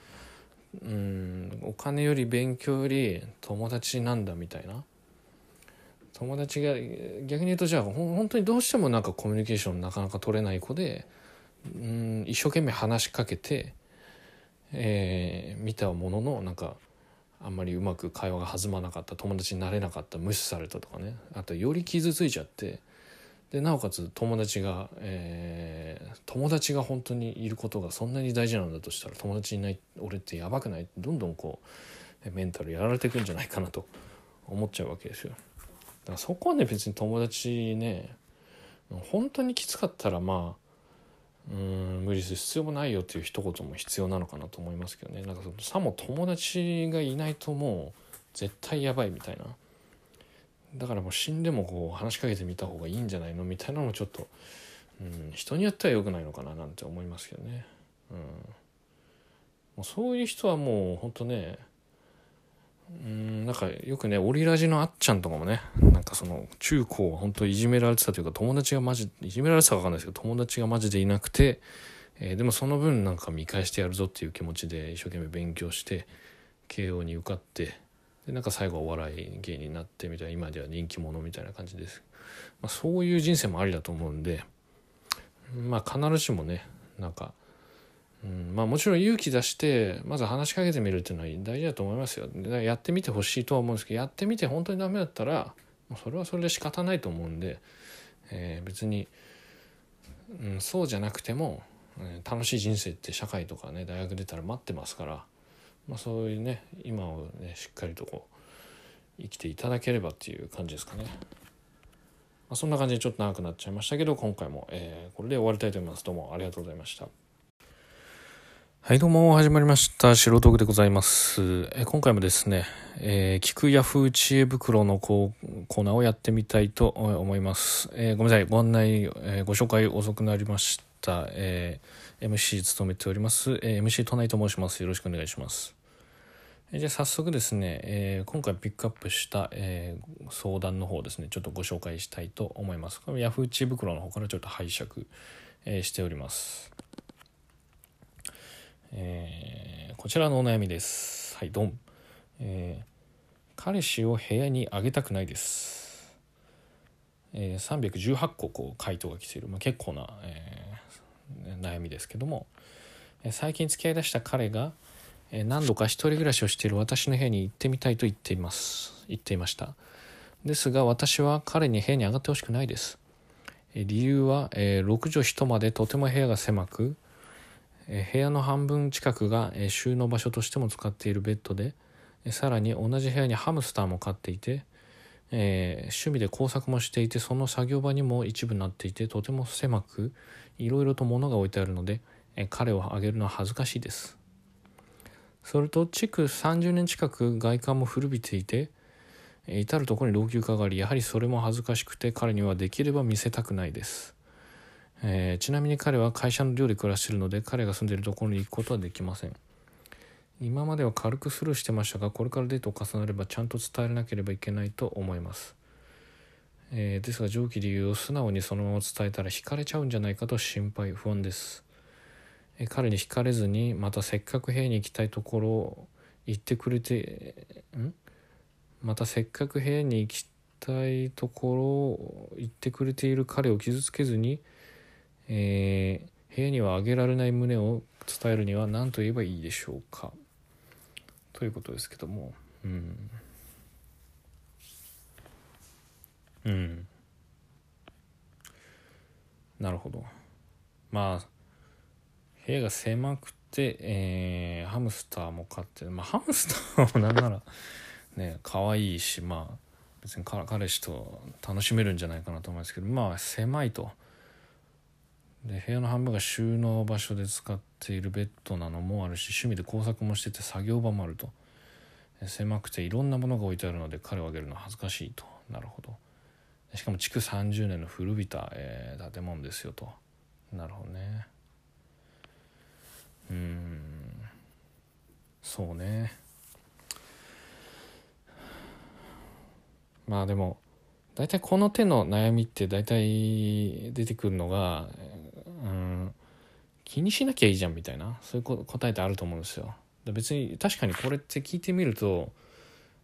うんお金より勉強より友達なんだみたいな。友達が逆に言うとじゃあ本当にどうしてもなんかコミュニケーションなかなか取れない子でうん一生懸命話しかけて、えー、見たもののなんかあんまりうまく会話が弾まなかった友達になれなかった無視されたとかねあとより傷ついちゃってでなおかつ友達が、えー、友達が本当にいることがそんなに大事なんだとしたら友達いない俺ってやばくない？どんどんこうメンタルやられていくんじゃないかなと思っちゃうわけですよ。だからそこはね別に友達ね本当にきつかったらまあうん無理する必要もないよっていう一言も必要なのかなと思いますけどね。なんかそのさも友達がいないともう絶対やばいみたいな。だからもう死んでもこう話しかけてみた方がいいんじゃないのみたいなのもちょっと、うん、人によっては良くないのかななんて思いますけどね、うん、もうそういう人はもうほんとねうんなんかよくねオリラジのあっちゃんとかもねなんかその中高は本当いじめられてたというか友達がマジいじめられてたか分かんないですけど友達がマジでいなくて、えー、でもその分なんか見返してやるぞっていう気持ちで一生懸命勉強して慶応に受かってでなんか最後はお笑い芸人になってみたいな今では人気者みたいな感じです、まあ、そういう人生もありだと思うんでまあ必ずしもねなんかうん、まあもちろん勇気出してまず話しかけてみるっていうのは大事だと思いますよやってみてほしいとは思うんですけどやってみて本当にダメだったらそれはそれで仕方ないと思うんで、えー、別に、うん、そうじゃなくても、えー、楽しい人生って社会とかね大学出たら待ってますから、まあ、そういうね今をねしっかりとこう生きていただければっていう感じですかね。まあ、そんな感じでちょっと長くなっちゃいましたけど今回も、えー、これで終わりたいと思います。どうもありがとうございました。はい、どうも、始まりました。素人でございます。え今回もですね、えー、聞くヤフー知恵袋のコーナーをやってみたいと思います。えー、ごめんなさい、ご案内、えー、ご紹介遅くなりました。えー、MC 務めております、えー、MC 都内と申します。よろしくお願いします。えー、じゃあ早速ですね、えー、今回ピックアップした、えー、相談の方ですね、ちょっとご紹介したいと思います。これヤフー知恵袋の方からちょっと拝借、えー、しております。えー、こちらのお悩みです。はい、ドン。えー、彼氏を部屋にあげたくないです。えー、318個こう回答が来ている、まあ、結構な、えー、悩みですけども、え最近付き合いだした彼が、え何度か一人暮らしをしている私の部屋に行ってみたいと言っています言っていましたですが私は彼に部屋に上がってほしくないです、え理由は、え6畳一間でとても部屋が狭く、部屋の半分近くが、収納場所としても使っているベッドで、えさらに同じ部屋にハムスターも飼っていてえー、趣味で工作もしていてその作業場にも一部なっていてとても狭くいろいろと物が置いてあるので、え、彼をあげるのは恥ずかしいです。それと築30年近く外観も古びていて、至る所に老朽化がありやはりそれも恥ずかしくて彼にはできれば見せたくないです、えちなみに彼は会社の寮で暮らしているので彼が住んでいるところに行くことはできません。今までは軽くスルーしてましたがこれからデートを重ねればちゃんと伝えなければいけないと思います、えー、ですが上記理由を素直にそのまま伝えたら惹かれちゃうんじゃないかと心配不安です、えー、彼に惹かれずにまたせっかく部屋に行きたいところを言ってくれてん？またせっかく部屋に行きたいところを言ってくれている彼を傷つけずに、えー、部屋にはあげられない旨を伝えるには何と言えばいいでしょうか？ということですけども。うん。うん。なるほど。まあ部屋が狭くて、えー、ハムスターも飼ってまあハムスターはなんならね可愛いしまあ別に彼氏と楽しめるんじゃないかなと思いますけどまあ狭いと。で部屋の半分が収納場所で使っているベッドなのもあるし趣味で工作もしてて作業場もあると。狭くていろんなものが置いてあるので彼をあげるのは恥ずかしいと。なるほど。しかも築30年の古びた、えー、建物ですよと。なるほどね。うん。そうね。まあでも大体この手の悩みって大体出てくるのが、気にしなきゃいいじゃんみたいなそういう答えってあると思うんですよ。別に確かにこれって聞いてみると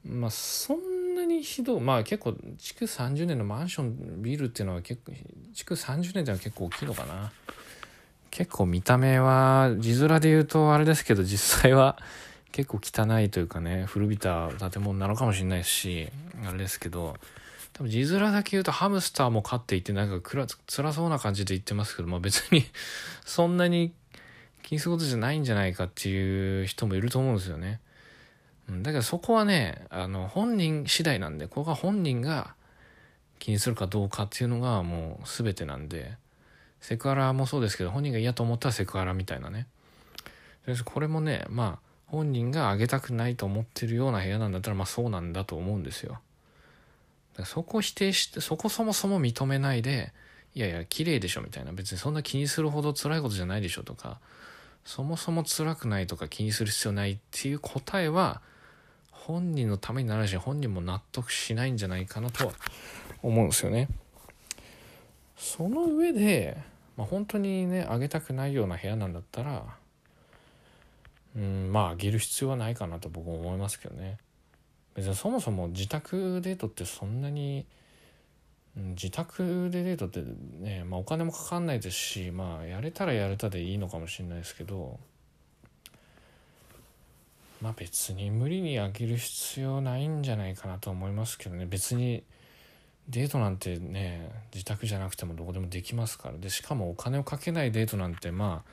まあそんなにひどいまあ結構築30年のマンションビルっていうのは結構築30年っていうのは結構大きいのかな結構見た目は字面で言うとあれですけど実際は 結構汚いというかね古びた建物なのかもしれないしあれですけど多分字面だけ言うとハムスターも飼っていてなんかくら辛そうな感じで言ってますけど、まあ、別に そんなに気にすることじゃないんじゃないかっていう人もいると思うんですよね。だけどそこはねあの本人次第なんでここが本人が気にするかどうかっていうのがもう全てなんでセクハラもそうですけど本人が嫌と思ったらセクハラみたいなね。これもねまあ本人があげたくないと思ってるような部屋なんだったらまあそうなんだと思うんですよ。そこ否定して、そこそもそも認めないで、いやいや、綺麗でしょみたいな。別にそんな気にするほど辛いことじゃないでしょとか、そもそも辛くないとか気にする必要ないっていう答えは、本人のためになるし、本人も納得しないんじゃないかなとは思うんですよね。その上で、まあ、本当にね、あげたくないような部屋なんだったら、うん、まあ、あげる必要はないかなと僕も思いますけどね。別にそもそも自宅デートってそんなに自宅でデートってね、まあ、お金もかかんないですしまあやれたらやれたでいいのかもしれないですけどまあ別に無理にあげる必要ないんじゃないかなと思いますけどね。別にデートなんてね自宅じゃなくてもどこでもできますから。でしかもお金をかけないデートなんてまあ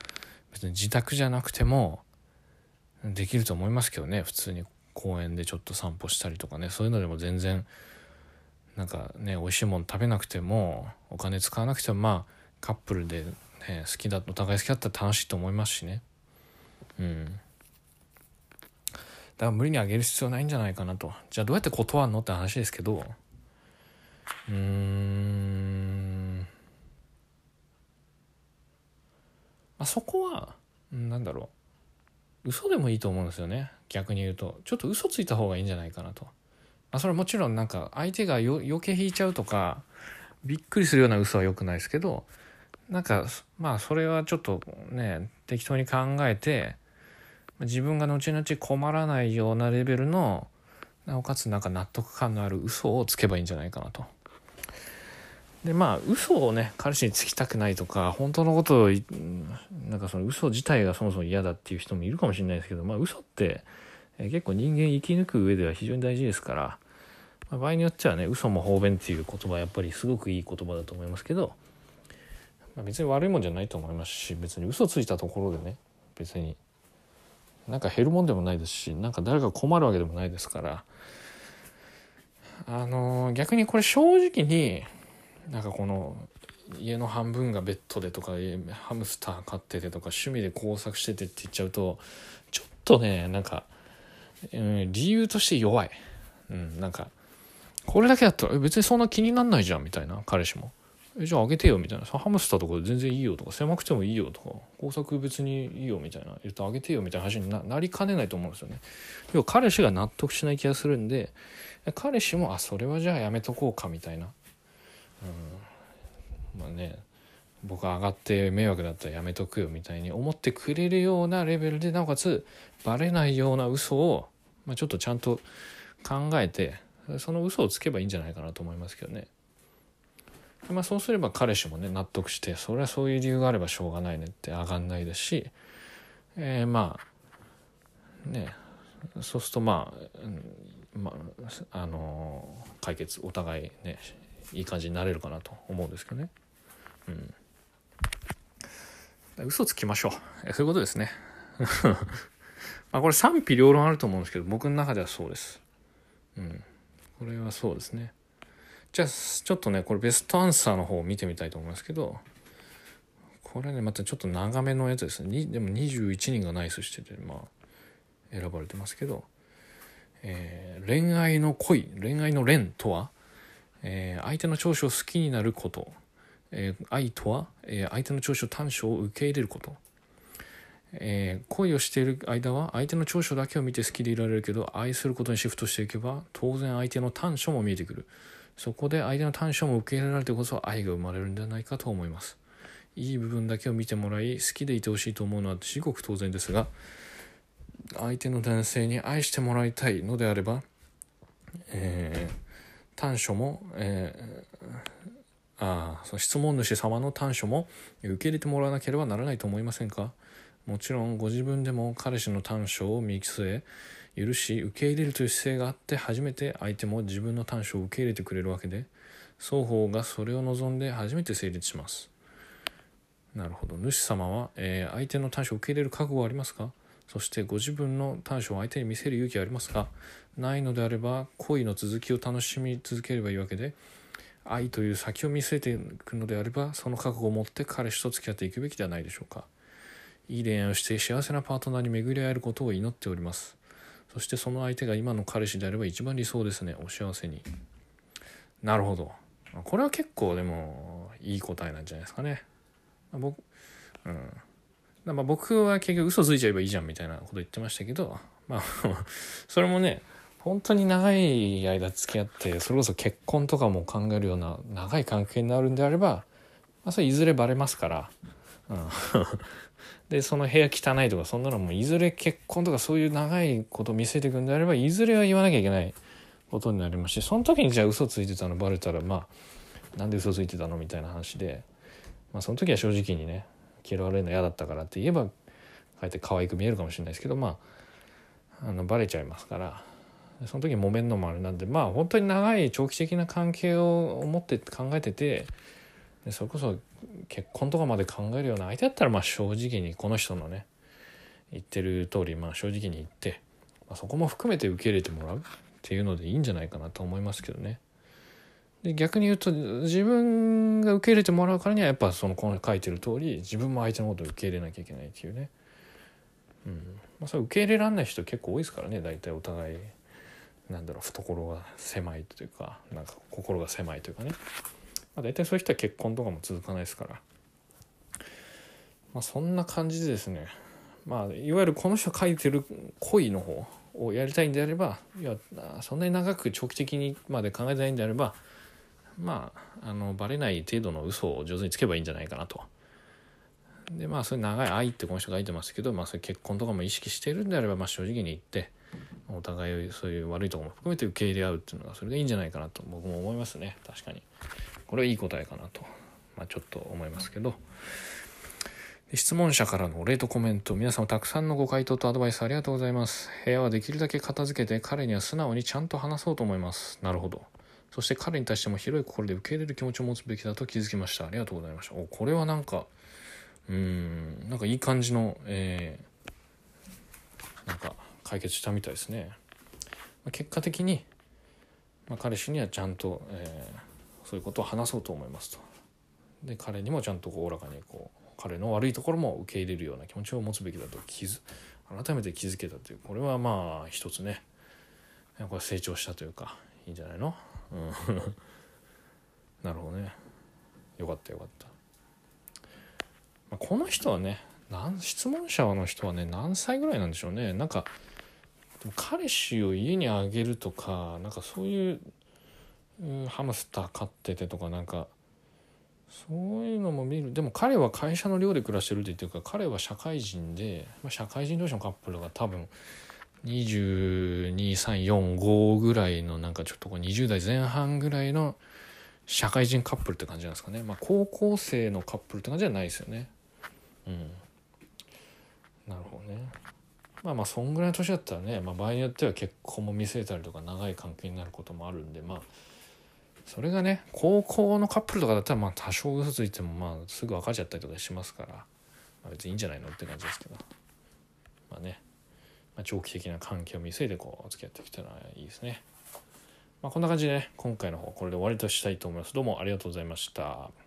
別に自宅じゃなくてもできると思いますけどね普通に。公園でちょっと散歩したりとかね。そういうのでも全然なんかね美味しいもの食べなくてもお金使わなくてもまあカップルで、ね、好きだお互い好きだったら楽しいと思いますしね。うん。だから無理にあげる必要ないんじゃないかなと。じゃあどうやって断るのって話ですけど。うーん。まあそこはなんだろう。嘘でもいいと思うんですよね。逆に言うと。ちょっと嘘ついた方がいいんじゃないかなと、まあ、それはもちろんなんか相手が余計引いちゃうとかびっくりするような嘘は良くないですけどなんかまあそれはちょっとね適当に考えて自分が後々困らないようなレベルのなおかつなんか納得感のある嘘をつけばいいんじゃないかなと。でまあ嘘をね彼氏につきたくないとか本当のことをなんかその嘘自体がそもそも嫌だっていう人もいるかもしれないですけどまあ嘘って結構人間生き抜く上では非常に大事ですから、まあ、場合によってはね嘘も方便っていう言葉はやっぱりすごくいい言葉だと思いますけど、まあ、別に悪いもんじゃないと思いますし別に嘘ついたところでね別になんか減るもんでもないですしなんか誰か困るわけでもないですからあのー、逆にこれ正直になんかこの家の半分がベッドでとかハムスター飼っててとか趣味で工作しててって言っちゃうとちょっとねなんか、うん、理由として弱い、うん、なんかこれだけだったら別にそんな気になんないじゃんみたいな彼氏も。えじゃああげてよみたいな。ハムスターとか全然いいよとか狭くてもいいよとか工作別にいいよみたいな言ってあげてよみたいな話になりかねないと思うんですよね。要は彼氏が納得しない気がするんで彼氏もあそれはじゃあやめとこうかみたいな。まあね僕上がって迷惑だったらやめとくよみたいに思ってくれるようなレベルでなおかつバレないような嘘を、まあ、ちょっとちゃんと考えてその嘘をつけばいいんじゃないかなと思いますけどね。まあ、そうすれば彼氏もね納得してそれはそういう理由があればしょうがないねって上がんないですし、え、まあねそうするとまあ、まああの、解決お互いねいい感じになれるかなと思うんですけどね。うん嘘つきましょう。そういうことですね。まあこれ賛否両論あると思うんですけど、僕の中ではそうです。うん。これはそうですね。じゃあ、ちょっとね、これベストアンサーの方を見てみたいと思いますけど、これね、またちょっと長めのやつですね。でも21人がナイスしてて、まあ、選ばれてますけど、えー、恋愛の恋、恋愛の恋とは、えー、相手の長所を好きになること、えー、愛とは、えー、相手の長所短所を受け入れること、えー、恋をしている間は相手の長所だけを見て好きでいられるけど愛することにシフトしていけば当然相手の短所も見えてくる。そこで相手の短所も受け入れられてこそ愛が生まれるんではないかと思います。いい部分だけを見てもらい好きでいてほしいと思うのは至極当然ですが相手の男性に愛してもらいたいのであれば、えー、短所も、えー、あその質問主様の短所も受け入れてもらわなければならないと思いませんか？もちろんご自分でも彼氏の短所を見据え許し受け入れるという姿勢があって初めて相手も自分の短所を受け入れてくれるわけで双方がそれを望んで初めて成立します。なるほど。主様は、えー、相手の短所を受け入れる覚悟はありますか？そしてご自分の短所を相手に見せる勇気はありますか？ないのであれば恋の続きを楽しみ続ければいいわけで愛という先を見据えていくのであればその覚悟を持って彼氏と付き合っていくべきではないでしょうか。いい恋愛をして幸せなパートナーに巡り合えることを祈っております。そしてその相手が今の彼氏であれば一番理想ですね。お幸せに。なるほど。これは結構でもいい答えなんじゃないですかね。僕うん。まあ僕は結局嘘ついちゃえばいいじゃんみたいなこと言ってましたけどまあ それもね本当に長い間付き合ってそれこそ結婚とかも考えるような長い関係になるんであれば、まあ、それいずれバレますから、うん、でその部屋汚いとかそんなのもいずれ結婚とかそういう長いことを見せていくんであればいずれは言わなきゃいけないことになりますしその時にじゃあ嘘ついてたのバレたらまあなんで嘘ついてたのみたいな話で、まあ、その時は正直にね嫌われるの嫌だったからって言えばかえって可愛く見えるかもしれないですけどまああのバレちゃいますからその時揉めんのもあれなんでまあ本当に長い長期的な関係を思って考えててそれこそ結婚とかまで考えるような相手だったらまあ正直にこの人のね言ってる通りまあ正直に言って、まあ、そこも含めて受け入れてもらうっていうのでいいんじゃないかなと思いますけどね。で逆に言うと自分が受け入れてもらうからにはやっぱそのこの書いてる通り自分も相手のことを受け入れなきゃいけないっていうね。うんまあ、それ受け入れられない人結構多いですからね大体お互いなんだろう懐が狭いというかなんか心が狭いというかね。まあ、大体そういう人は結婚とかも続かないですから、まあ、そんな感じでですねまあいわゆるこの人書いてる恋の方をやりたいんであればいやそんなに長く長期的にまで考えてないんであればまああのバレない程度の嘘を上手につけばいいんじゃないかなと。でまあそれ長い愛ってこの人書いてますけど、まあ、それ結婚とかも意識しているんであれば、まあ、正直に言って、お互いそういう悪いところも含めて受け入れ合うっていうのがそれでいいんじゃないかなと僕も思いますね。確かに。これはいい答えかなと、まあ、ちょっと思いますけど。質問者からのお礼とコメント。皆様たくさんのご回答とアドバイスありがとうございます。部屋はできるだけ片付けて彼には素直にちゃんと話そうと思います。なるほど。そして彼に対しても広い心で受け入れる気持ちを持つべきだと気づきました。ありがとうございました。おこれはなんかうんなんかいい感じの、えー、なんか解決したみたいですね。結果的に、まあ、彼氏にはちゃんと、えー、そういうことを話そうと思いますと。で彼にもちゃんとおおらかにこう彼の悪いところも受け入れるような気持ちを持つべきだと気づ改めて気づけたというこれはまあ一つね。これ成長したというかいいんじゃないの、なるほどね。よかったよかった、まあ、この人はね質問者の人はね何歳ぐらいなんでしょうね。なんか彼氏を家にあげるとかなんかそういう、うん、ハムスター飼っててとかなんかそういうのも見る。でも彼は会社の寮で暮らしてるって言ってるから彼は社会人で、まあ、社会人同士のカップルが多分22345ぐらいのなんかちょっとこう20代前半ぐらいの社会人カップルって感じなんですかね。まあ高校生のカップルって感じじゃないですよね。うん。なるほどね。まあまあそんぐらいの年だったらね、まあ、場合によっては結婚も見据えたりとか長い関係になることもあるんでまあそれがね高校のカップルとかだったらまあ多少嘘ついてもまあすぐ分かっちゃったりとかしますから、まあ、別にいいんじゃないのって感じですけど。まあね、まあ、長期的な関係を見据えてこう付き合ってきたらいいですね。まあこんな感じでね今回の方これで終わりとしたいと思います。どうもありがとうございました。